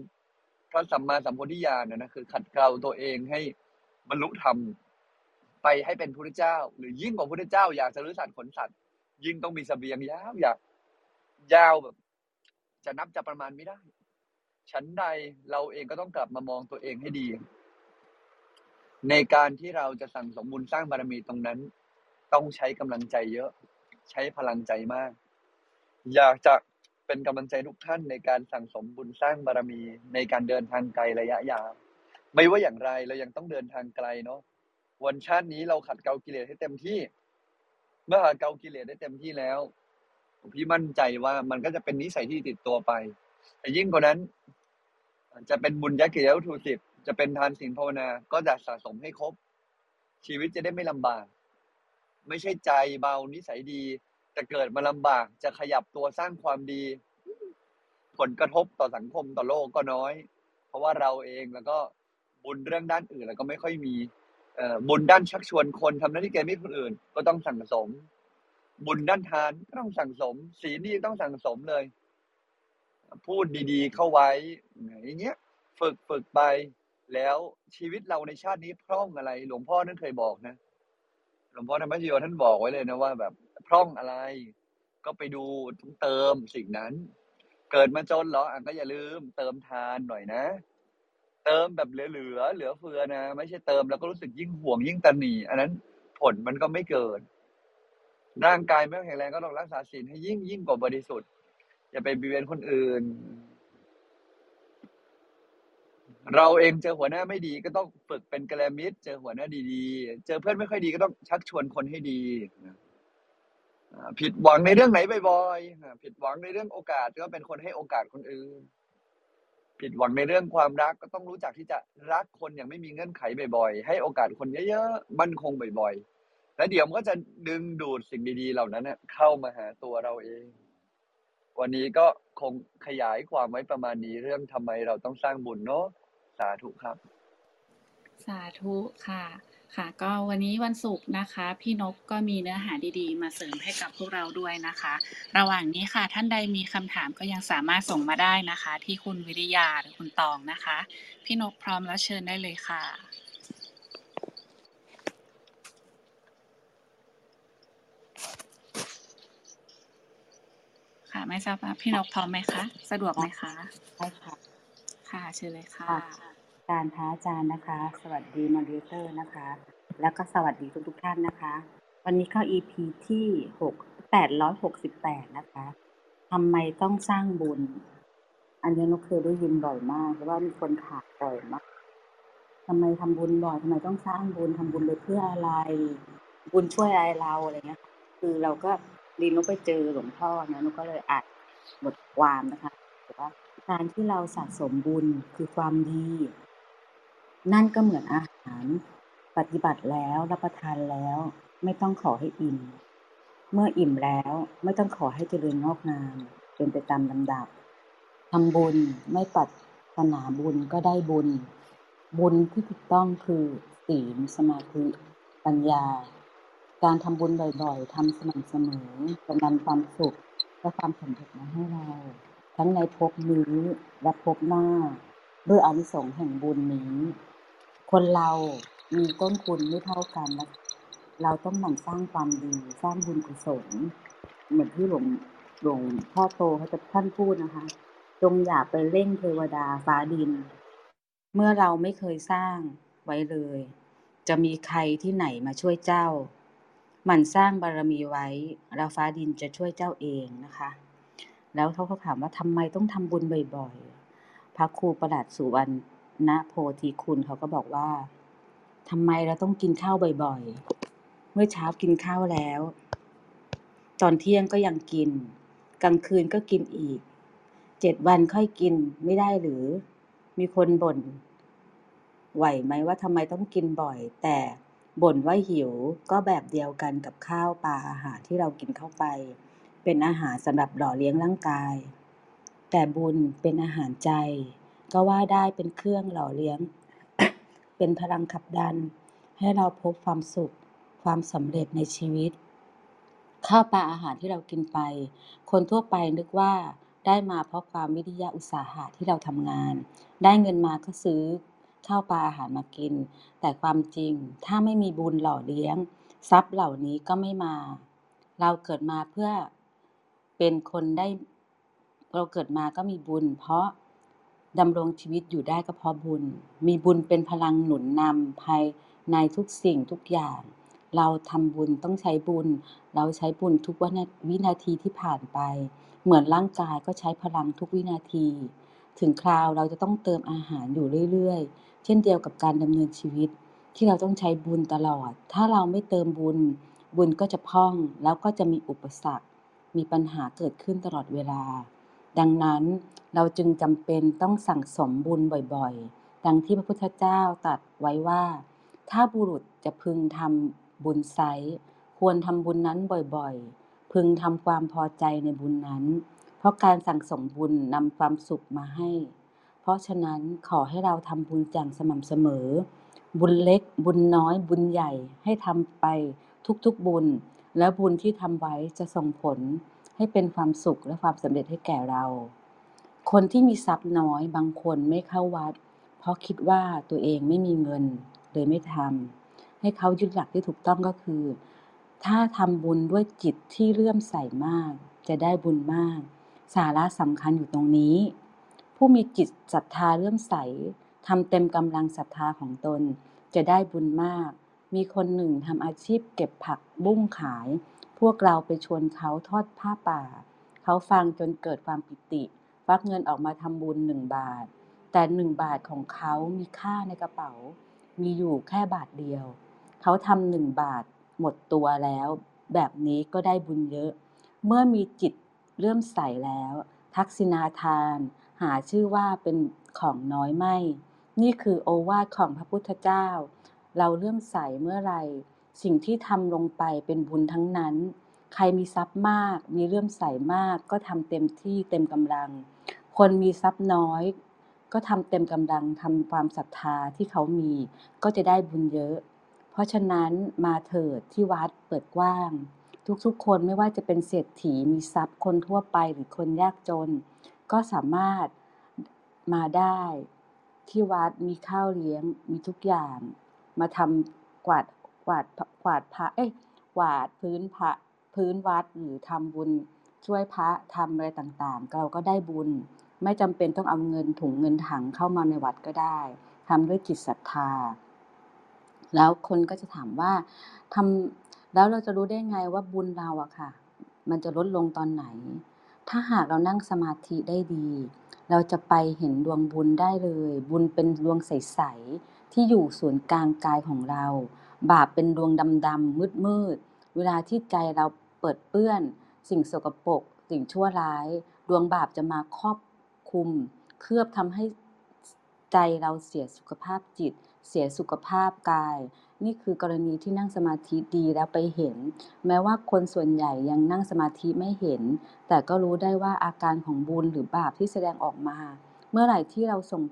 พระสัมมาสัมโพธิญาณนะนะคือ ขัดเกลาตัวเองให้บรรลุธรรมไปให้เป็นพระเจ้า หรือยิ่งกว่าพระเจ้า อยากจะรื้อสัตว์ขนสัตว์ยิ่งต้องมีเสบียงยาวอยากยาวแบบ จะนับจะประมาณไม่ได้ ฉันใดเราเองก็ต้องกลับมามองตัวเองให้ดี ในการที่เราจะสั่งสมบุญสร้างบารมีตรงนั้น ต้องใช้กำลังใจเยอะ ใช้พลังใจมาก อยากจะเป็นกำลังใจทุกท่านในการสั่งสมบุญสร้างบารมีในการเดินทางไกลระยะยาวไม่ว่าอย่างไรเรายังต้องเดินทางไกลเนาะวันชาตินี้เราขัดเกลากิเลสให้เต็มที่ เมื่อขัดเกลากิเลสได้เต็มที่แล้วพี่มั่นใจว่ามันก็จะเป็นนิสัยที่ติดตัวไปแต่ยิ่งกว่านั้น จะเป็นบุญญากิริยาวัตถุสิบ จะเป็นทานศีลภาวนา ก็จะสะสมให้ครบ ชีวิตจะได้ไม่ลำบาก ไม่ใช่ใจเบานิสัยดี แต่เกิดมาลำบากจะขยับตัวสร้างความดี ผลกระทบต่อสังคมต่อโลกก็น้อย เพราะว่าเราเองแล้วก็บุญเรื่องด้านอื่นแล้วก็ไม่ค่อยมีเอ่อบุญด้านชักชวนคนทำหน้าที่แกไม่คนอื่น ก็ต้องสั่งสม บุญด้านทานก็ต้องสั่งสมศีลนี่ต้องสั่งสมเลย พูดดีๆเข้าไว้อย่างเงี้ย ฝึกฝึกไป แล้วชีวิตเราในชาตินี้พร่องอะไร หลวงพ่อนั้นเคยบอกนะ หลวงพ่อธรรมชโยท่านบอกไว้เลยนะว่า แบบพร่องอะไร ก็ไปดูเติมสิ่งนั้น เกิดมาจนเหรออะก็อย่าลืม เติมทานหน่อยนะ เติมแบบเหลือๆเหลือเฟือนะไม่ใช่เติมแล้วก็รู้สึกยิ่งห่วงยิ่งตันหนีอันนั้นผลมันก็ไม่เกิด ร่างกายไม่แข็งแรงก็ต้องรักษาศีลให้ยิ่งยิ่งกว่าบริสุทธิ์อย่าไปเบียดคนอื่น เราเองเจอหัวหน้าไม่ดีก็ต้องฝึกเป็นกัลยาณมิตรเจอหัวหน้าดีๆ เจอเพื่อนไม่ค่อยดีก็ต้องชักชวนคนให้ดีผิดหวังในเรื่องไหนบ่อยๆผิดหวังในเรื่องโอกาสก็เป็นคนให้โอกาสคนอื่น ผิดหวังในเรื่องความรักก็ต้องรู้จักที่จะรักคนอย่างไม่มีเงื่อนไขบ่อยๆ ให้โอกาสคนเยอะๆมั่นคงบ่อยๆ แล้วเดี๋ยวมันก็จะดึงดูดสิ่งดี ๆ เหล่านั้นเนี่ยเข้ามาหาตัวเราเอง วันนี้ก็คงขยายความไว้ประมาณนี้เรื่องทำไมเราต้องสร้างบุญเนาะ สาธุครับ สาธุค่ะ ค่ะ ก็วันนี้วันศุกร์นะคะ พี่นกก็มีเนื้อหาดีๆ มาเสริมให้กับพวกเราด้วยนะคะ ระหว่างนี้ค่ะ ท่านใดมีคำถามก็ยังสามารถส่งมาได้นะคะ ที่คุณวิริยาหรือคุณตองนะคะ พี่นกพร้อมแล้วเชิญได้เลยค่ะค่ะไม่ทราบว่าพี่นกพร้อมไหมคะ สะดวกไหมคะใช่ค่ะ ค่ะเชิญเลยค่ะ การพระอาจารย์นะคะ สวัสดีมอดเรเตอร์นะคะ แล้วก็สวัสดีทุกทุกท่านนะคะ วันนี้เข้า EP ที่หกแปดร้อยหกสิบแปดนะคะทำไมต้องสร้างบุญ อันนี้นุกเคยได้ยินบ่อยมากเพราะว่ามีคนถามบ่อยมากทำไมทำบุญบ่อยทำไมต้องสร้างบุญทำบุญไปเพื่ออะไร บุญช่วยอะไรเราอะไรเงี้ย คือเราก็ดีนกไปเจอหลวงพ่อนะนุกก็เลยอ่านบทความนะคะบอกว่า การที่เราสะสมบุญคือความดี นั่นก็เหมือนอาหาร ปฏิบัติแล้วรับประทานแล้ว ไม่ต้องขอให้อิ่ม เมื่ออิ่มแล้วไม่ต้องขอให้เจริญงอกงามเป็นไปตามลำดับทำบุญไม่ปรารถนาบุญก็ได้บุญ บุญที่ถูกต้องคือศีลสมาธิปัญญา การทำบุญบ่อยๆทำสม่ำเสมอจะนำความสุขและความสำเร็จมาให้เรา ทั้งในภพนี้และภพหน้า ด้วยอานิสงส์แห่งบุญนี้ คนเรามีต้นทุนไม่เท่ากันนะเราต้องหมั่นสร้างความดีสร้างบุญกุศลเหมือนที่หลวงหลวงพ่อโตเขาจะท่านพูดนะคะ จงอย่าไปเร่งเทวดาฟ้าดิน เมื่อเราไม่เคยสร้างไว้เลย จะมีใครที่ไหนมาช่วยเจ้า หมั่นสร้างบารมีไว้แล้วฟ้าดินจะช่วยเจ้าเองนะคะ แล้วเขาก็ถามว่าทำไมต้องทำบุญบ่อยๆ พระครูประหลัดสุวรรณโพธิคุณเขาก็บอกว่าทำไมเราต้องกินข้าวบ่อยๆ เมื่อเช้ากินข้าวแล้ว ตอนเที่ยงก็ยังกิน กลางคืนก็กินอีก เจ็ดวันค่อยกินไม่ได้หรือ มีคนบ่น ไหวไหมว่าทำไมต้องกินบ่อย แต่บ่นว่าหิวก็แบบเดียวกันกับข้าวปลาอาหารที่เรากินเข้าไป เป็นอาหารสำหรับหล่อเลี้ยงร่างกาย แต่บุญเป็นอาหารใจ ก็ว่าได้เป็นเครื่องหล่อเลี้ยง เป็นพลังขับดัน ให้เราพบความสุข ความสำเร็จในชีวิต ข้าวปลาอาหารที่เรากินไป คนทั่วไปนึกว่าได้มาเพราะความวิริยะอุตสาหะที่เราทำงาน ได้เงินมาก็ซื้อข้าวปลาอาหารมากิน แต่ความจริงถ้าไม่มีบุญหล่อเลี้ยง ทรัพย์เหล่านี้ก็ไม่มา เราเกิดมาเพื่อ เป็นคนได้เราเกิดมาก็มีบุญ เพราะดำรงชีวิตอยู่ได้ก็เพราะบุญ มีบุญเป็นพลังหนุนนำภายในทุกสิ่งทุกอย่าง เราทำบุญต้องใช้บุญ เราใช้บุญทุกวินาทีที่ผ่านไป เหมือนร่างกายก็ใช้พลังทุกวินาที ถึงคราวเราจะต้องเติมอาหารอยู่เรื่อยๆ เช่นเดียวกับการดำเนินชีวิต ที่เราต้องใช้บุญตลอด ถ้าเราไม่เติมบุญ บุญก็จะพ่องแล้วก็จะมีอุปสรรค มีปัญหาเกิดขึ้นตลอดเวลา ดังนั้นเราจึงจำเป็นต้องสั่งสมบุญบ่อยๆ ดังที่พระพุทธเจ้าตรัสไว้ว่า ถ้าบุรุษจะพึงทำบุญไซควรทำบุญนั้นบ่อยๆ พึงทำความพอใจในบุญนั้น เพราะการสั่งสมบุญนำความสุขมาให้ เพราะฉะนั้นขอให้เราทำบุญอย่างสม่ำเสมอ บุญเล็กบุญน้อยบุญใหญ่ให้ทำไปทุกๆบุญ และบุญที่ทำไว้จะส่งผลให้เป็นความสุขและความสำเร็จให้แก่เรา คนที่มีทรัพย์น้อยบางคนไม่เข้าวัด เพราะคิดว่าตัวเองไม่มีเงินเลยไม่ทำให้เขายึดหลักที่ถูกต้องก็คือ ถ้าทำบุญด้วยจิตที่เลื่อมใสมาก จะได้บุญมาก สาระสำคัญอยู่ตรงนี้ ผู้มีจิตศรัทธาเลื่อมใสทำเต็มกำลังศรัทธาของตนจะได้บุญมาก มีคนหนึ่งทำอาชีพเก็บผักบุ้งขาย พวกเราไปชวนเขาทอดผ้าป่า เขาฟังจนเกิดความปิติฟักเงินออกมาทำบุญหนึ่งบาท แต่หนึ่งบาทของเขามีค่าในกระเป๋า มีอยู่แค่บาทเดียว เขาทำหนึ่งบาทหมดตัวแล้ว แบบนี้ก็ได้บุญเยอะ เมื่อมีจิตเริ่มใสแล้ว ทักษิณาทาน หาชื่อว่าเป็นของน้อยไม่ นี่คือโอวาทของพระพุทธเจ้า เราเริ่อมใสเมื่อไรสิ่งที่ทำลงไปเป็นบุญทั้งนั้น ใครมีทรัพย์มาก มีเรื่อมใสมาก ก็ทำเต็มที่เต็มกำลัง คนมีทรัพย์น้อย ก็ทำเต็มกำลังทำความศรัทธาที่เขามี ก็จะได้บุญเยอะ เพราะฉะนั้นมาเถิดที่วัดเปิดกว้าง ทุกๆ คนไม่ว่าจะเป็นเศรษฐีมีทรัพย์คนทั่วไปหรือคนยากจน ก็สามารถมาได้ ที่วัดมีข้าวเลี้ยงมีทุกอย่าง มาทำกวาดกวาดกวาดพระเอ้ยกวาดพื้นพระพื้นวัดหรือทำบุญช่วยพระทำอะไรต่างๆ เราก็ได้บุญ ไม่จำเป็นต้องเอาเงินถุงเงินถังเข้ามาในวัดก็ได้ทำด้วยจิตศรัทธา แล้วคนก็จะถามว่าทำแล้วเราจะรู้ได้ไงว่าบุญเราอะค่ะ มันจะลดลงตอนไหน ถ้าหากเรานั่งสมาธิได้ดี เราจะไปเห็นดวงบุญได้เลย บุญเป็นดวงใส ที่อยู่ศูนย์กลางกายของเรา บาปเป็นดวงดำๆมืดๆเวลาที่ใจเราเปิดเปื้อน สิ่งสกปรกสิ่งชั่วร้าย ดวงบาปจะมาครอบคลุม เคลือบทำให้ใจเราเสียสุขภาพจิต เสียสุขภาพกาย นี่คือกรณีที่นั่งสมาธิดีแล้วไปเห็น แม้ว่าคนส่วนใหญ่ยังนั่งสมาธิไม่เห็น แต่ก็รู้ได้ว่าอาการของบุญหรือบาปที่แสดงออกมา เมื่อไหร่ที่เราส่ง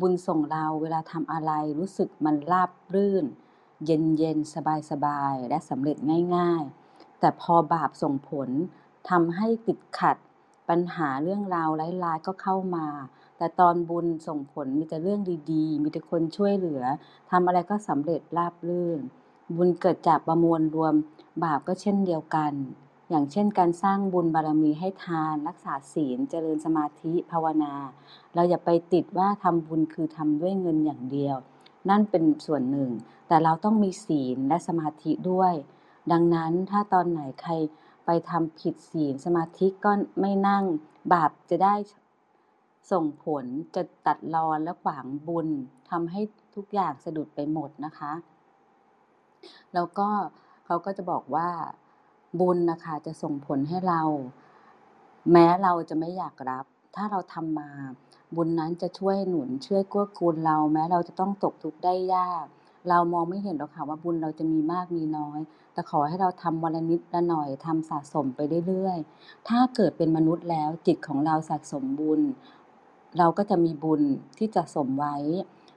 บุญส่งเราเวลาทำอะไรรู้สึกมันราบรื่น เย็นเย็นสบายสบายและสำเร็จง่าย ๆ แต่พอบาปส่งผลทำให้ติดขัด ปัญหาเรื่องราวร้ายๆก็เข้ามา แต่ตอนบุญส่งผลมีแต่เรื่องดีๆ มีแต่คนช่วยเหลือทำอะไรก็สำเร็จราบรื่น บุญเกิดจากประมวลรวมบาปก็เช่นเดียวกัน อย่างเช่นการสร้างบุญบารมีให้ทาน รักษาศีล เจริญสมาธิภาวนา เราอย่าไปติดว่าทำบุญคือทำด้วยเงินอย่างเดียว นั่นเป็นส่วนหนึ่ง แต่เราต้องมีศีลและสมาธิด้วย ดังนั้นถ้าตอนไหนใครไปทำผิดศีลสมาธิก็ไม่นั่ง บาปจะได้ส่งผลจะตัดรอนและขวางบุญทำให้ทุกอย่างสะดุดไปหมดนะคะ แล้วก็เขาก็จะบอกว่า บุญนะคะจะส่งผลให้เรา แม้เราจะไม่อยากรับ ถ้าเราทำมา บุญนั้นจะช่วยหนุนช่วยกู้กูลเรา แม้เราจะต้องตกทุกข์ได้ยาก เรามองไม่เห็นหรอกค่ะว่าบุญเราจะมีมากมีน้อย แต่ขอให้เราทำวันละนิดละหน่อยทำสะสมไปเรื่อยๆ ถ้าเกิดเป็นมนุษย์แล้วจิตของเราสะสมบุญ เราก็จะมีบุญที่จะสมไว้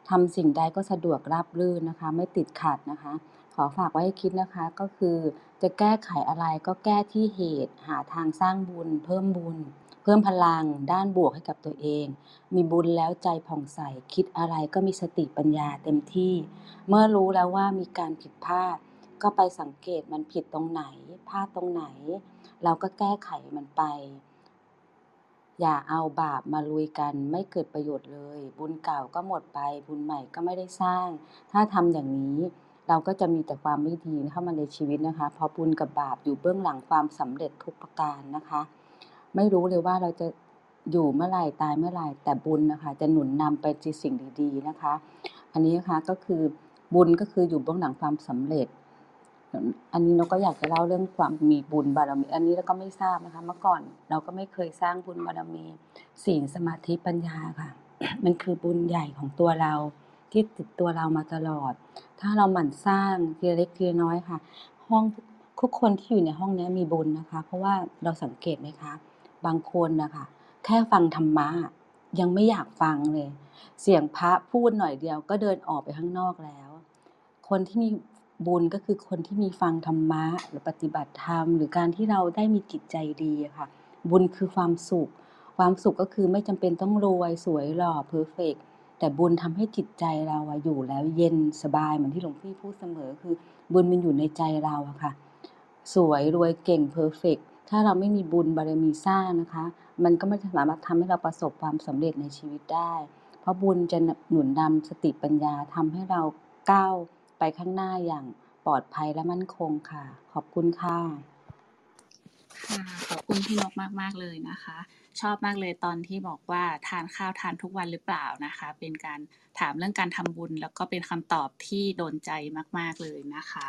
ทำสิ่งใดก็สะดวกราบรื่นนะคะ ไม่ติดขัดนะคะ ขอฝากไว้ให้คิดนะคะ ก็คือจะแก้ไขอะไรก็แก้ที่เหตุ หาทางสร้างบุญ เพิ่มบุญ เพิ่มพลัง ด้านบวกให้กับตัวเอง มีบุญแล้วใจผ่องใส คิดอะไรก็มีสติปัญญาเต็มที่ เมื่อรู้แล้วว่ามีการผิดพลาด ก็ไปสังเกตมันผิดตรงไหนพลาดตรงไหน เราก็แก้ไขมันไป อย่าเอาบาปมาลุยกันไม่เกิดประโยชน์เลย บุญเก่าก็หมดไป บุญใหม่ก็ไม่ได้สร้าง ถ้าทำอย่างนี้ เราก็จะมีแต่ความไม่ดีเข้ามาในชีวิตนะคะเพราะบุญกับบาปอยู่เบื้องหลังความสำเร็จทุกประการนะคะ ไม่รู้เลยว่าเราจะอยู่เมื่อไหร่ตายเมื่อไหร่แต่บุญนะคะ จะหนุนนำไปสิ่งดีๆนะคะ อันนี้นะคะก็คือบุญก็คืออยู่เบื้องหลังความสำเร็จ อันนี้เราก็อยากจะเล่าเรื่องความมีบุญบารมี อันนี้เราก็ไม่ทราบนะคะ เมื่อก่อนเราก็ไม่เคยสร้างบุญบารมีศีลสมาธิปัญญาค่ะ มันคือบุญใหญ่ของตัวเรา ที่ติดตัวเรามาตลอด ถ้าเราหมั่นสร้างทีละเล็กทีละน้อยค่ะ ห้องทุกคนที่อยู่ในห้องนี้มีบุญนะคะ เพราะว่าเราสังเกตไหมคะ บางคนนะคะแค่ฟังธรรมะยังไม่อยากฟังเลย เสียงพระพูดหน่อยเดียว ก็เดินออกไปข้างนอกแล้ว คนที่มีบุญก็คือคนที่มีฟังธรรมะหรือปฏิบัติธรรม หรือการที่เราได้มีจิตใจดีค่ะ บุญคือความสุข ความสุขก็คือไม่จำเป็นต้องรวยสวยหล่อเพอร์เฟกต์ แต่บุญทำให้จิตใจเราอะอยู่แล้วเย็นสบายเหมือนที่หลวงพี่พูดเสมอ คือบุญมันอยู่ในใจเราอะค่ะ สวยรวยเก่งเพอร์เฟกถ้าเราไม่มีบุญบารมีสร้างนะคะ มันก็ไม่สามารถทำให้เราประสบความสำเร็จในชีวิตได้ เพราะบุญจะหนุนนำสติปัญญาทำให้เราก้าวไปข้างหน้าอย่างปลอดภัยและมั่นคงค่ะ ขอบคุณค่ะค่ะขอบคุณพี่นกมาก ๆ เลยนะคะ ชอบมากเลยตอนที่บอกว่าทานข้าวทานทุกวันหรือเปล่านะคะ เป็นการถามเรื่องการทำบุญ แล้วก็เป็นคำตอบที่โดนใจมาก ๆเลยนะคะ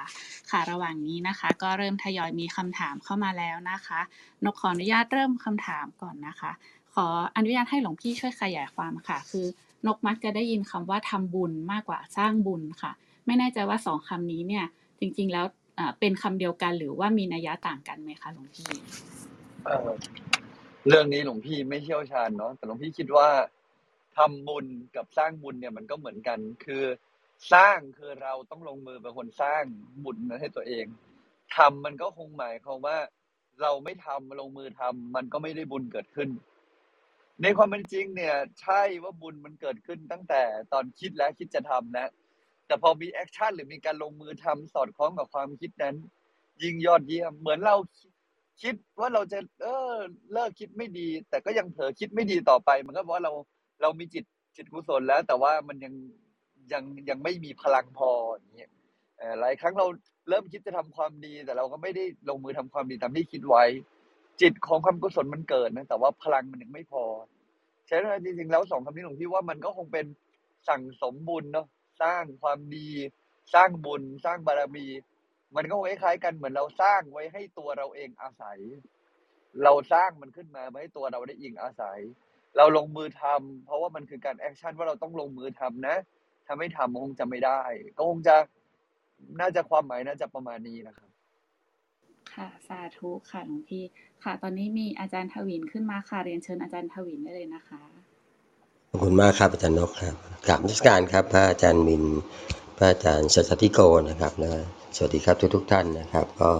ค่ะระหว่างนี้นะคะ ก็เริ่มทยอยมีคำถามเข้ามาแล้วนะคะนกขออนุญาตเริ่มคำถามก่อนนะคะ ขออนุญาตให้หลวงพี่ช่วยขยายความค่ะ คือนกมักจะได้ยินคำว่าทำบุญมากกว่าสร้างบุญค่ะ ไม่แน่ใจว่าสองคำนี้เนี่ยจริงๆแล้วเป็นคำเดียวกันหรือว่ามีนัยยะต่างกันไหมคะหลวงพี่ เรื่องนี้หลวงพี่ไม่เชี่ยวชาญเนาะแต่หลวงพี่คิดว่าทำบุญกับสร้างบุญเนี่ยมันก็เหมือนกัน คือสร้างคือเราต้องลงมือเป็นคนสร้างบุญนั้นให้ตัวเองทำมันก็คงหมายความว่า เราไม่ทำลงมือทำมันก็ไม่ได้บุญเกิดขึ้น ในความเป็นจริงเนี่ย ใช่ว่าบุญมันเกิดขึ้นตั้งแต่ตอนคิดแล้วคิดจะทำนะแต่พอมีแอคชั่นหรือมีการลงมือทำสอดคล้องกับความคิดนั้น ยิ่งยอดเยี่ยมเหมือนเรา คิดว่าเราจะเออเลิกคิดไม่ดี แต่ก็ยังเผลอคิดไม่ดีต่อไป มันก็เพราะเราเรามีจิตจิตกุศลแล้ว แต่ว่ามันยังยังยังไม่มีพลังพออย่างเงี้ยหลายครั้งเราเริ่มคิดจะทำความดี แต่เราก็ไม่ได้ลงมือทำความดีตามที่คิดไว้ จิตของความกุศลมันเกิดนะแต่ว่าพลังมันยังไม่พอใช่ไหมจริงๆแล้วสองคำนี้หลวงพี่ว่ามันก็คงเป็นสั่งสมบุญเนาะสร้างความดี สร้างบุญ สร้างบารมี มันก็คล้ายๆกันเหมือนเราสร้างไว้ให้ตัวเราเองอาศัย เราสร้างมันขึ้นมาให้ตัวเราได้อิงอาศัย เราลงมือทำเพราะว่ามันคือการ action ว่าเราต้องลงมือทำนะถ้าไม่ทำคงจะไม่ได้ ก็คงจะน่าจะความหมายน่าจะประมาณนี้นะครับ ค่ะสาธุค่ะหลวงพี่ค่ะ ตอนนี้มีอาจารย์ทวินขึ้นมาค่ะเรียนเชิญอาจารย์ทวินได้เลยนะคะขอบคุณมากครับอาจารย์นกครับกราบนมัสการครับพระอาจารย์มิน พระอาจารย์สัสติโกนะครับและสวัสดีครับทุกทุกท่านนะครับ ก็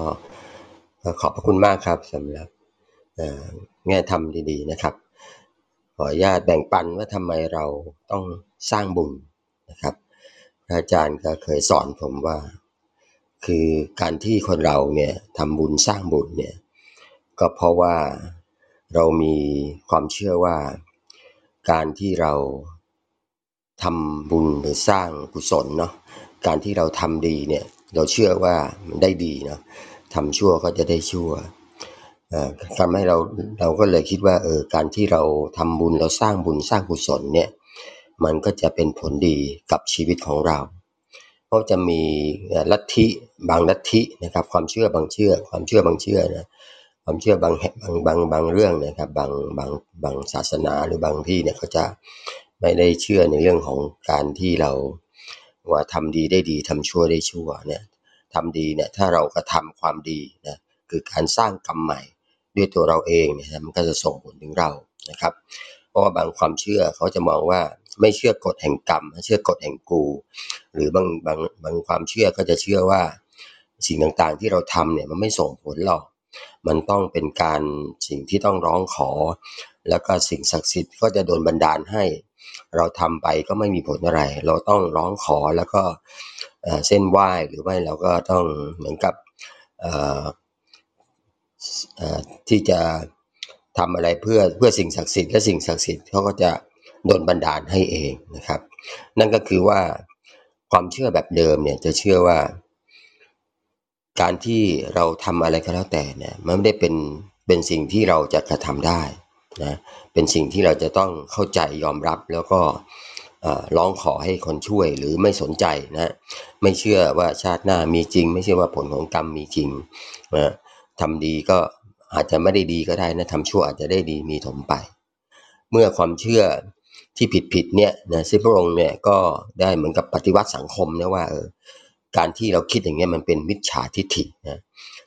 ขอบพระคุณมากครับสำหรับแง่ธรรมดีๆนะครับ ขออนุญาตแบ่งปันว่าทำไมเราต้องสร้างบุญนะครับ พระอาจารย์ก็เคยสอนผมว่า คือการที่คนเราเนี่ยทำบุญสร้างบุญเนี่ยก็เพราะว่าเรามีความเชื่อว่าการที่เรา ทำบุญหรือสร้างกุศลเนาะการที่เราทำดีเนี่ยเราเชื่อว่ามันได้ดีเนาะทำชั่วก็จะได้ชั่วทำให้เราเราก็เลยคิดว่าเออการที่เราทำบุญเราสร้างบุญสร้างกุศลเนี่ยมันก็จะเป็นผลดีกับชีวิตของเรา เพราะจะมีลัทธิบางลัทธินะครับความเชื่อบางเชื่อ ความเชื่อบางเชื่อนะความเชื่อบางบางบางบางเรื่องนะครับบางบางบางศาสนาหรือบางที่เนี่ยเขาจะ ไม่ได้เชื่อในเรื่องของการที่เราว่าทำดีได้ดีทำชั่วได้ชั่วเนี่ยทำดีเนี่ยถ้าเราก็ทำความดีนะคือการสร้างกรรมใหม่ด้วยตัวเราเองเนี่ยมันก็จะส่งผลถึงเรานะครับ เพราะว่าบางความเชื่อเขาจะมองว่าไม่เชื่อกฎแห่งกรรมเชื่อกฎแห่งกู หรือบางบางบางความเชื่อก็จะเชื่อว่า สิ่งต่างๆที่เราทำเนี่ยมันไม่ส่งผลหรอก มันต้องเป็นการสิ่งที่ต้องร้องขอ แล้วก็สิ่งศักดิ์สิทธิ์ก็จะโดนบันดาลให้ เราทำไปก็ไม่มีผลอะไร เราต้องร้องขอแล้วก็เส้นไหว้หรือไม่เราก็ต้องเหมือนกับที่จะทำอะไรเพื่อเพื่อสิ่งศักดิ์สิทธิ์และสิ่งศักดิ์สิทธิ์เขาก็จะโดนบันดาลให้เองนะครับ นั่นก็คือว่าความเชื่อแบบเดิมเนี่ยจะเชื่อว่า การที่เราทำอะไรก็แล้วแต่เนี่ยมันไม่ได้เป็นเป็นสิ่งที่เราจะกระทำได้ นะเป็นสิ่งที่เราจะต้องเข้าใจยอมรับแล้วก็ร้องขอให้คนช่วยหรือไม่สนใจนะไม่เชื่อว่าชาติหน้ามีจริง ไม่เชื่อว่าผลของกรรมมีจริงนะทำดีก็อาจจะไม่ได้ดีก็ได้นะทำชั่วอาจจะได้ดีมีถมไป เมื่อความเชื่อที่ผิดผิดเนี่ยนะซิพระองค์เนี่ยก็ได้เหมือนกับปฏิวัติสังคมนะว่าเออการที่เราคิดอย่างเงี้ยมันเป็นมิจฉาทิฏฐินะ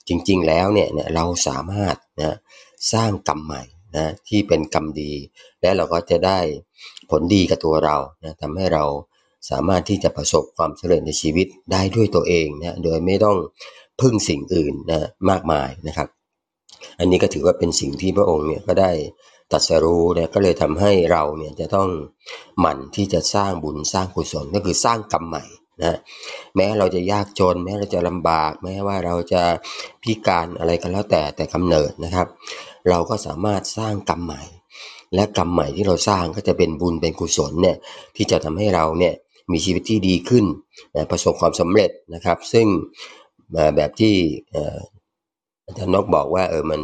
จริงๆแล้วเนี่ยเราสามารถนะสร้างกรรมใหม่ นะที่เป็นกรรมดี และเราก็จะได้ผลดีกับตัวเรานะทำให้เราสามารถที่จะประสบความสำเร็จในชีวิตได้ด้วยตัวเองนะโดยไม่ต้องพึ่งสิ่งอื่นนะมากมายนะครับ อันนี้ก็ถือว่าเป็นสิ่งที่พระองค์เนี่ยก็ได้ตัดสรู้เนี่ยก็เลยทำให้เราเนี่ยจะต้องหมั่นที่จะสร้างบุญสร้างกุศลก็คือสร้างกรรมใหม่นะแม้เราจะยากจน แม้เราจะลำบาก แม้ว่าเราจะพิการอะไรก็แล้วแต่แต่กำเนิดนะครับ เราก็สามารถสร้างกรรมใหม่ และกรรมใหม่ที่เราสร้างก็จะเป็นบุญเป็นกุศลเนี่ยที่จะทำให้เราเนี่ยมีชีวิตที่ดีขึ้นนะประสบความสำเร็จนะครับ ซึ่งแบบที่อาจารย์นกบอกว่าเออมัน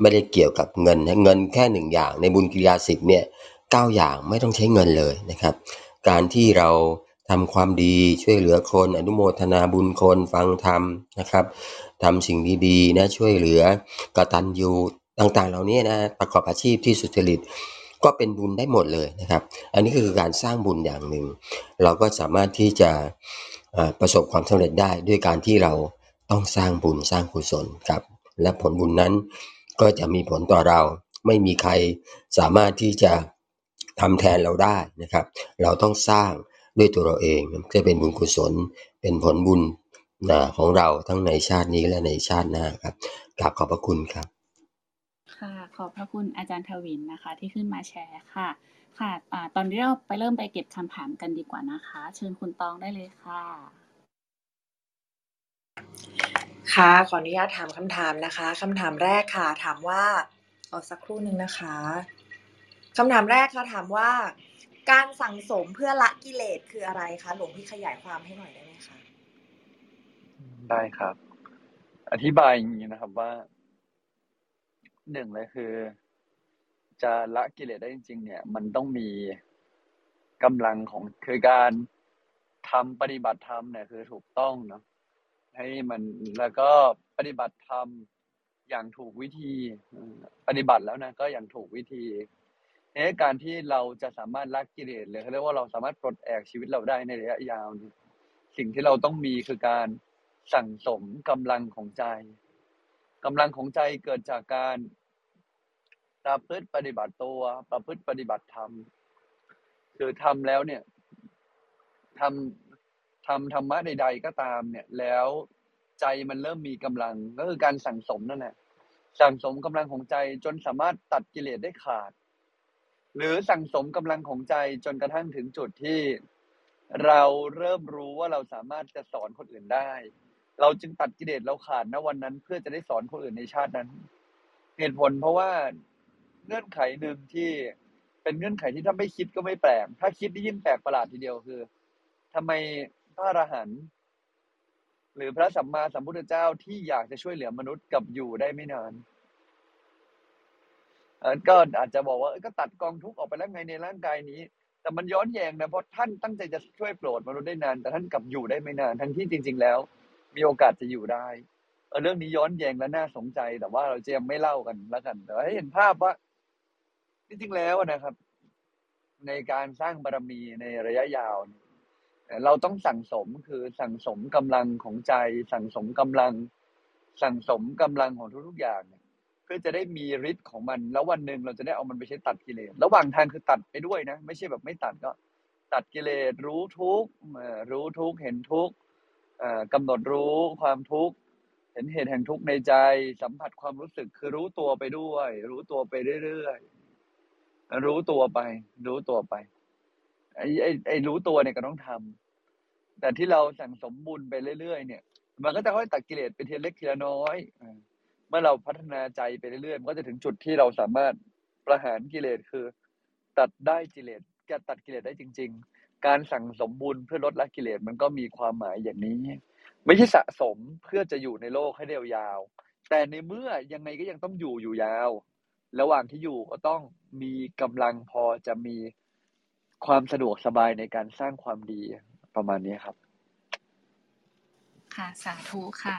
ไม่ได้เกี่ยวกับเงินเงินแค่หนึ่งอย่างในบุญกิริยาสิบเนี่ยเก้าอย่างไม่ต้องใช้เงินเลยนะครับ การที่เราทำความดีช่วยเหลือคน อนุโมทนาบุญคนฟังธรรมนะครับทำสิ่งดีๆนะช่วยเหลือกตัญญู ต่างๆ เหล่านี้นะประกอบอาชีพที่สุจริตก็เป็นบุญได้หมดเลยนะครับ อันนี้คือการสร้างบุญอย่างหนึ่ง เราก็สามารถที่จะประสบความสำเร็จได้ด้วยการที่เราต้องสร้างบุญสร้างกุศลครับ และผลบุญนั้นก็จะมีผลต่อเรา ไม่มีใครสามารถที่จะทำแทนเราได้นะครับ เราต้องสร้างด้วยตัวเราเองจะเป็นบุญกุศล เป็นผลบุญของเราทั้งในชาตินี้และในชาติหน้าครับกราบขอบพระคุณครับ ขอบพระคุณอาจารย์ทวินนะคะ ที่ขึ้นมาแชร์ค่ะ ค่ะอตอนนี้เราไปเริ่มไปเก็บคำถามกันดีกว่านะคะ เชิญคุณตองได้เลยค่ะ ค่ะ ขออนุญาตถามคำถามนะคะคำถามแรกค่ะ ถามว่าเอาสักครู่หนึ่งนะคะคำถามแรกค่ะถามว่า การสั่งสมเพื่อละกิเลสคืออะไรคะหลวงพี่ขยายความให้หน่อยได้ไหมคะได้ครับ อธิบายอย่างนี้นะครับว่า หนึ่งเลยคือ จะละกิเลสได้จริง ๆ เนี่ย มันต้องมีกำลังของคือการทำปฏิบัติธรรมเนี่ยคือถูกต้องเนาะให้มันแล้วก็ปฏิบัติธรรมอย่างถูกวิธีปฏิบัติแล้วนะก็อย่างถูกวิธีในการที่เราจะสามารถละกิเลสเลยเขาเรียกว่าเราสามารถปลดแอกชีวิตเราได้ในระยะยาว สิ่งที่เราต้องมีคือการสั่งสมกำลังของใจ กำลังของใจเกิดจากการประพฤติปฏิบัติตัว ประพฤติปฏิบัติธรรม คือทำแล้วเนี่ยทำทำธรรมะใด ๆ ก็ตามเนี่ย แล้วใจมันเริ่มมีกำลังก็คือการสั่งสมนั่นแหละสั่งสมกำลังของใจจนสามารถตัดกิเลสได้ขาด หรือสั่งสมกำลังของใจจนกระทั่งถึงจุดที่ เราเริ่มรู้ว่าเราสามารถจะสอนคนอื่นได้ เราจึงตัดกิเลสเราขาดณวันนั้น เพื่อจะได้สอนคนอื่นในชาตินั้น เหตุผลเพราะว่าเงื่อนไขหนึ่งที่เป็นเงื่อนไขที่ถ้าไม่คิดก็ไม่แปลก ถ้าคิดได้ยิ่งแปลกประหลาดทีเดียวคือทำไมพระอรหันต์หรือพระสัมมาสัมพุทธเจ้าที่อยากจะช่วยเหลือมนุษย์กับอยู่ได้ไม่นานก็อาจจะบอกว่าก็ตัดกองทุกข์ออกไปแล้วไงในร่างกายนี้ แต่มันย้อนแย้งนะเพราะท่านตั้งใจจะช่วยโปรดมนุษย์ได้นาน แต่ท่านกลับอยู่ได้ไม่นาน ทั้งที่จริง ๆ แล้ว มีโอกาสจะอยู่ได้เออเรื่องนี้ย้อนแย้งและน่าสนใจ แต่ว่าเราจะยังไม่เล่ากันแล้วกันแต่ให้เห็นภาพว่าจริงๆแล้วนะครับ ในการสร้างบารมีในระยะยาวเราต้องสั่งสมคือสั่งสมกำลังของใจ สั่งสมกำลัง สั่งสมกำลังของทุกๆอย่างเพื่อจะได้มีฤทธิ์ของมัน แล้ววันหนึ่งเราจะได้เอามันไปใช้ตัดกิเลสระหว่างทางคือตัดไปด้วยนะ ไม่ใช่แบบไม่ตัดก็ ตัดกิเลสรู้ทุกรู้ทุกเห็นทุก กำหนดรู้ความทุกข์เห็นเหตุแห่งทุกข์ในใจ สัมผัสความรู้สึกคือรู้ตัวไปด้วย รู้ตัวไปเรื่อยๆรู้ตัวไป รู้ตัวไปไอ้ไอ้ไอ้รู้ตัวเนี่ยก็ต้องทำแต่ที่เราสั่งสมบุญไปเรื่อยๆเนี่ย มันก็จะค่อยตัดกิเลสไปทีเล็กทีละน้อยเมื่อเราพัฒนาใจไปเรื่อยๆมันก็จะถึงจุดที่เราสามารถประหารกิเลสคือ ตัดได้กิเลสจะตัดกิเลสได้จริง การสั่งสมบุญเพื่อลดละกิเลสมันก็มีความหมายอย่างนี้ ไม่ใช่สะสมเพื่อจะอยู่ในโลกให้เดียวยาว แต่ในเมื่อยังไงก็ยังต้องอยู่อยู่ยาว ระหว่างที่อยู่ก็ต้องมีกำลังพอจะมีความสะดวกสบายในการสร้างความดีประมาณนี้ครับ ค่ะสาธุค่ะ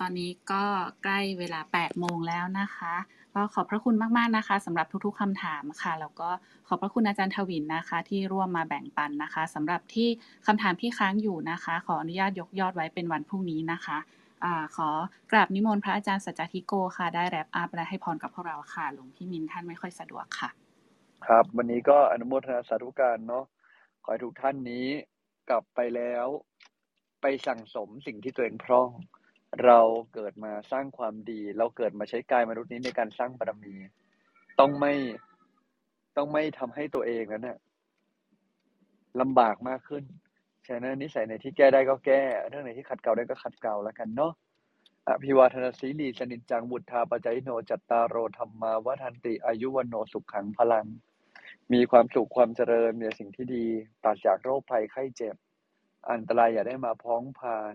ตอนนี้ก็ใกล้เวลา8โมงแล้วนะคะ ก็ขอบพระคุณมาก ๆ นะคะสำหรับทุก ๆคำถามค่ะ แล้วก็ขอบพระคุณอาจารย์ทวินนะคะ ที่ร่วมมาแบ่งปันนะคะสำหรับที่คำถามที่ค้างอยู่นะคะ ขออนุญาตยกยอดไว้เป็นวันพรุ่งนี้นะคะอขอกราบนิมนต์พระอาจารย์สัจจทิโกค่ะ ได้แรปอัพและให้พรกับพวกเราค่ะหลวงพี่มินท่านไม่ค่อยสะดวกค่ะ ครับ วันนี้ก็อนุโมทนาสาธุการเนาะขอให้ทุกท่านนี้กลับไปแล้ว ไปสั่งสมสิ่งที่ตัวเองพร่อง เราเกิดมาสร้างความดี เราเกิดมาใช้กายมนุษย์นี้ในการสร้างบารมี ต้องไม่ต้องไม่ทำให้ตัวเองนั้นน่ะลำบากมากขึ้นฉะนั้นนิสัยไหนที่แก้ได้ก็แก้ เรื่องไหนที่ขัดเกลาได้ก็ขัดเกลาแล้วกันเนาะอภิวาทนาสีลีสนิจังบุตธาปจายโนจัตตารโรธรรมาวัฒนติอายุวันโนสุขขังพลัง มีความสุขความเจริญมีสิ่งที่ดีปราศจากโรคภัยไข้เจ็บ อันตรายอย่าได้มาพ้องพาน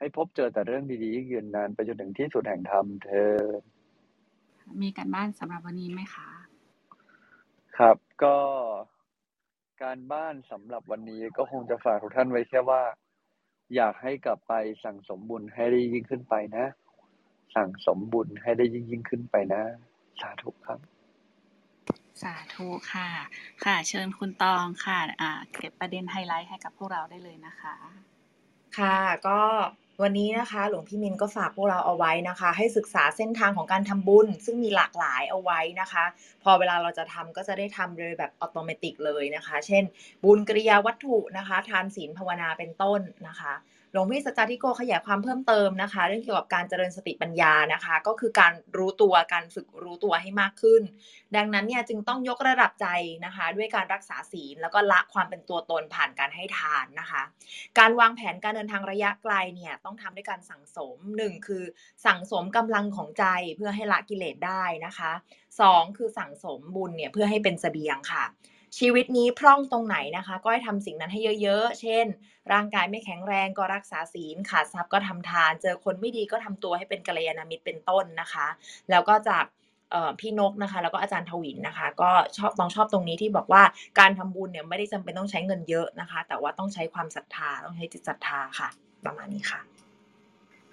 ให้พบเจอแต่เรื่องดีๆยืนนานไปจนถึงที่สุดแห่งธรรมเธอ มีการบ้านสำหรับวันนี้ไหมคะ ครับก็การบ้านสำหรับวันนี้ก็คงจะฝากทุกท่านไว้แค่ว่า อยากให้กลับไปสั่งสมบุญให้ได้ยิ่งขึ้นไปนะ สั่งสมบุญให้ได้ยิ่งยิ่งขึ้นไปนะ สาธุครับ สาธุค่ะ ค่ะ เชิญคุณตองค่ะอ่าเก็บประเด็นไฮไลท์ให้กับพวกเราได้เลยนะคะ ค่ะก็วันนี้นะคะหลวงพี่มินก็ฝากพวกเราเอาไว้นะคะ ให้ศึกษาเส้นทางของการทำบุญ ซึ่งมีหลากหลายเอาไว้นะคะ พอเวลาเราจะทำก็จะได้ทำเลยแบบอัตโนมัติเลยนะคะ เช่น บุญกริยาวัตถุนะคะ ทานศีลภาวนาเป็นต้นนะคะ หลวงพี่สัจจาธิโกขยายความเพิ่มเติมนะคะ เรื่องเกี่ยวกับการเจริญสติปัญญานะคะ ก็คือการรู้ตัวการฝึกรู้ตัวให้มากขึ้น ดังนั้นเนี่ยจึงต้องยกระดับใจนะคะ ด้วยการรักษาศีลแล้วก็ละความเป็นตัวตนผ่านการให้ทานนะคะ การวางแผนการเดินทางระยะไกลเนี่ยต้องทำด้วยการสั่งสมหนึ่งคือสั่งสมกำลังของใจเพื่อให้ละกิเลสได้นะคะสองคือสั่งสมบุญเนี่ยเพื่อให้เป็นเสบียงค่ะ ชีวิตนี้พร่องตรงไหนนะคะ ก็ให้ทำสิ่งนั้นให้เยอะๆ เช่น ร่างกายไม่แข็งแรงก็รักษาศีลขาดทรัพย์ก็ทำทาน เจอคนไม่ดีก็ทำตัวให้เป็นกัลยาณมิตรเป็นต้นนะคะ แล้วก็จากพี่นกนะคะ แล้วก็อาจารย์ทวินนะคะ ก็ชอบต้องชอบตรงนี้ที่บอกว่าการทำบุญเนี่ยไม่ได้จำเป็นต้องใช้เงินเยอะนะคะ แต่ว่าต้องใช้ความศรัทธาต้องใช้จิตศรัทธาค่ะ ประมาณนี้ค่ะ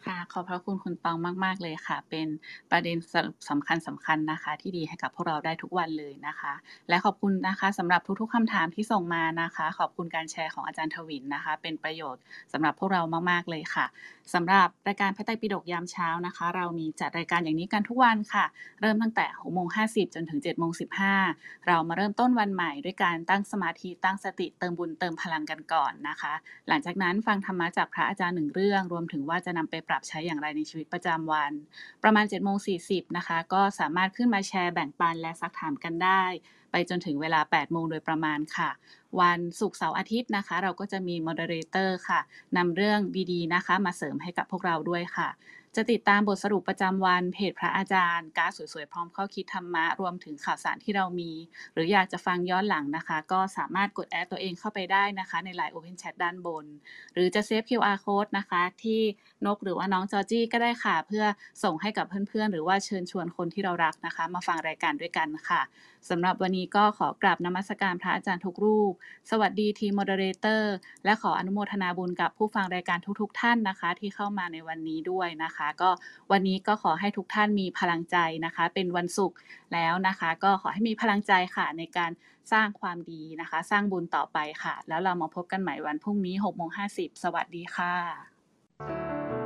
ค่ะ ขอบพระคุณคุณตองมาก ๆ เลยค่ะ เป็นประเด็นสรุปสำคัญสำคัญนะคะ ที่ดีให้กับพวกเราได้ทุกวันเลยนะคะ และขอบคุณนะคะสำหรับทุกๆคำถามที่ส่งมานะคะ ขอบคุณการแชร์ของอาจารย์ทวินนะคะ เป็นประโยชน์สำหรับพวกเรามากๆเลยค่ะสำหรับรายการพระไตรปิฎกยามเช้านะคะ เรามีจัดรายการอย่างนี้กันทุกวันค่ะ เริ่มตั้งแต่6โมง50 จนถึง7โมง15 เรามาเริ่มต้นวันใหม่ด้วยการตั้งสมาธิตั้งสติเติมบุญเติมพลังกันก่อนนะคะ หลังจากนั้นฟังธรรมะจากพระอาจารย์หนึ่งเรื่อง รวมถึงว่าจะนำไปปรับใช้อย่างไรในชีวิตประจำวัน ประมาณ7โมงสีนะคะ ก็สามารถขึ้นมาแชร์แบ่งปันและซักถามกันได้ ไปจนถึงเวลา8โมงโดยประมาณค่ะ วันศุกร์เสาร์อาทิตย์นะคะ เราก็จะมีมอดเรเตอร์ค่ะนำเรื่องดีๆนะคะ มาเสริมให้กับพวกเราด้วยค่ะ จะติดตามบทสรุปประจำวัน เพจพระอาจารย์ การสวยๆ พร้อมข้อคิดธรรมะ รวมถึงข่าวสารที่เรามี หรืออยากจะฟังย้อนหลังนะคะ ก็สามารถกดแอดตัวเองเข้าไปได้นะคะ ใน Line Open Chat ด้านบน หรือจะเซฟ QR code นะคะ ที่นกหรือว่าน้องจอจี้ก็ได้ค่ะ เพื่อส่งให้กับเพื่อนๆ หรือว่าเชิญชวนคนที่เรารักนะคะ มาฟังรายการด้วยกันค่ะสำหรับวันนี้ก็ขอกราบนมัสการพระอาจารย์ทุกรูป สวัสดีทีม moderator และขออนุโมทนาบุญกับผู้ฟังรายการทุกๆ ท่านนะคะ ที่เข้ามาในวันนี้ด้วยนะคะก็วันนี้ก็ขอให้ทุกท่านมีพลังใจนะคะ เป็นวันศุกร์แล้วนะคะ ก็ขอให้มีพลังใจค่ะในการสร้างความดีนะคะ สร้างบุญต่อไปค่ะ แล้วเรามาพบกันใหม่วันพรุ่งนี้6โมงห้สวัสดีค่ะ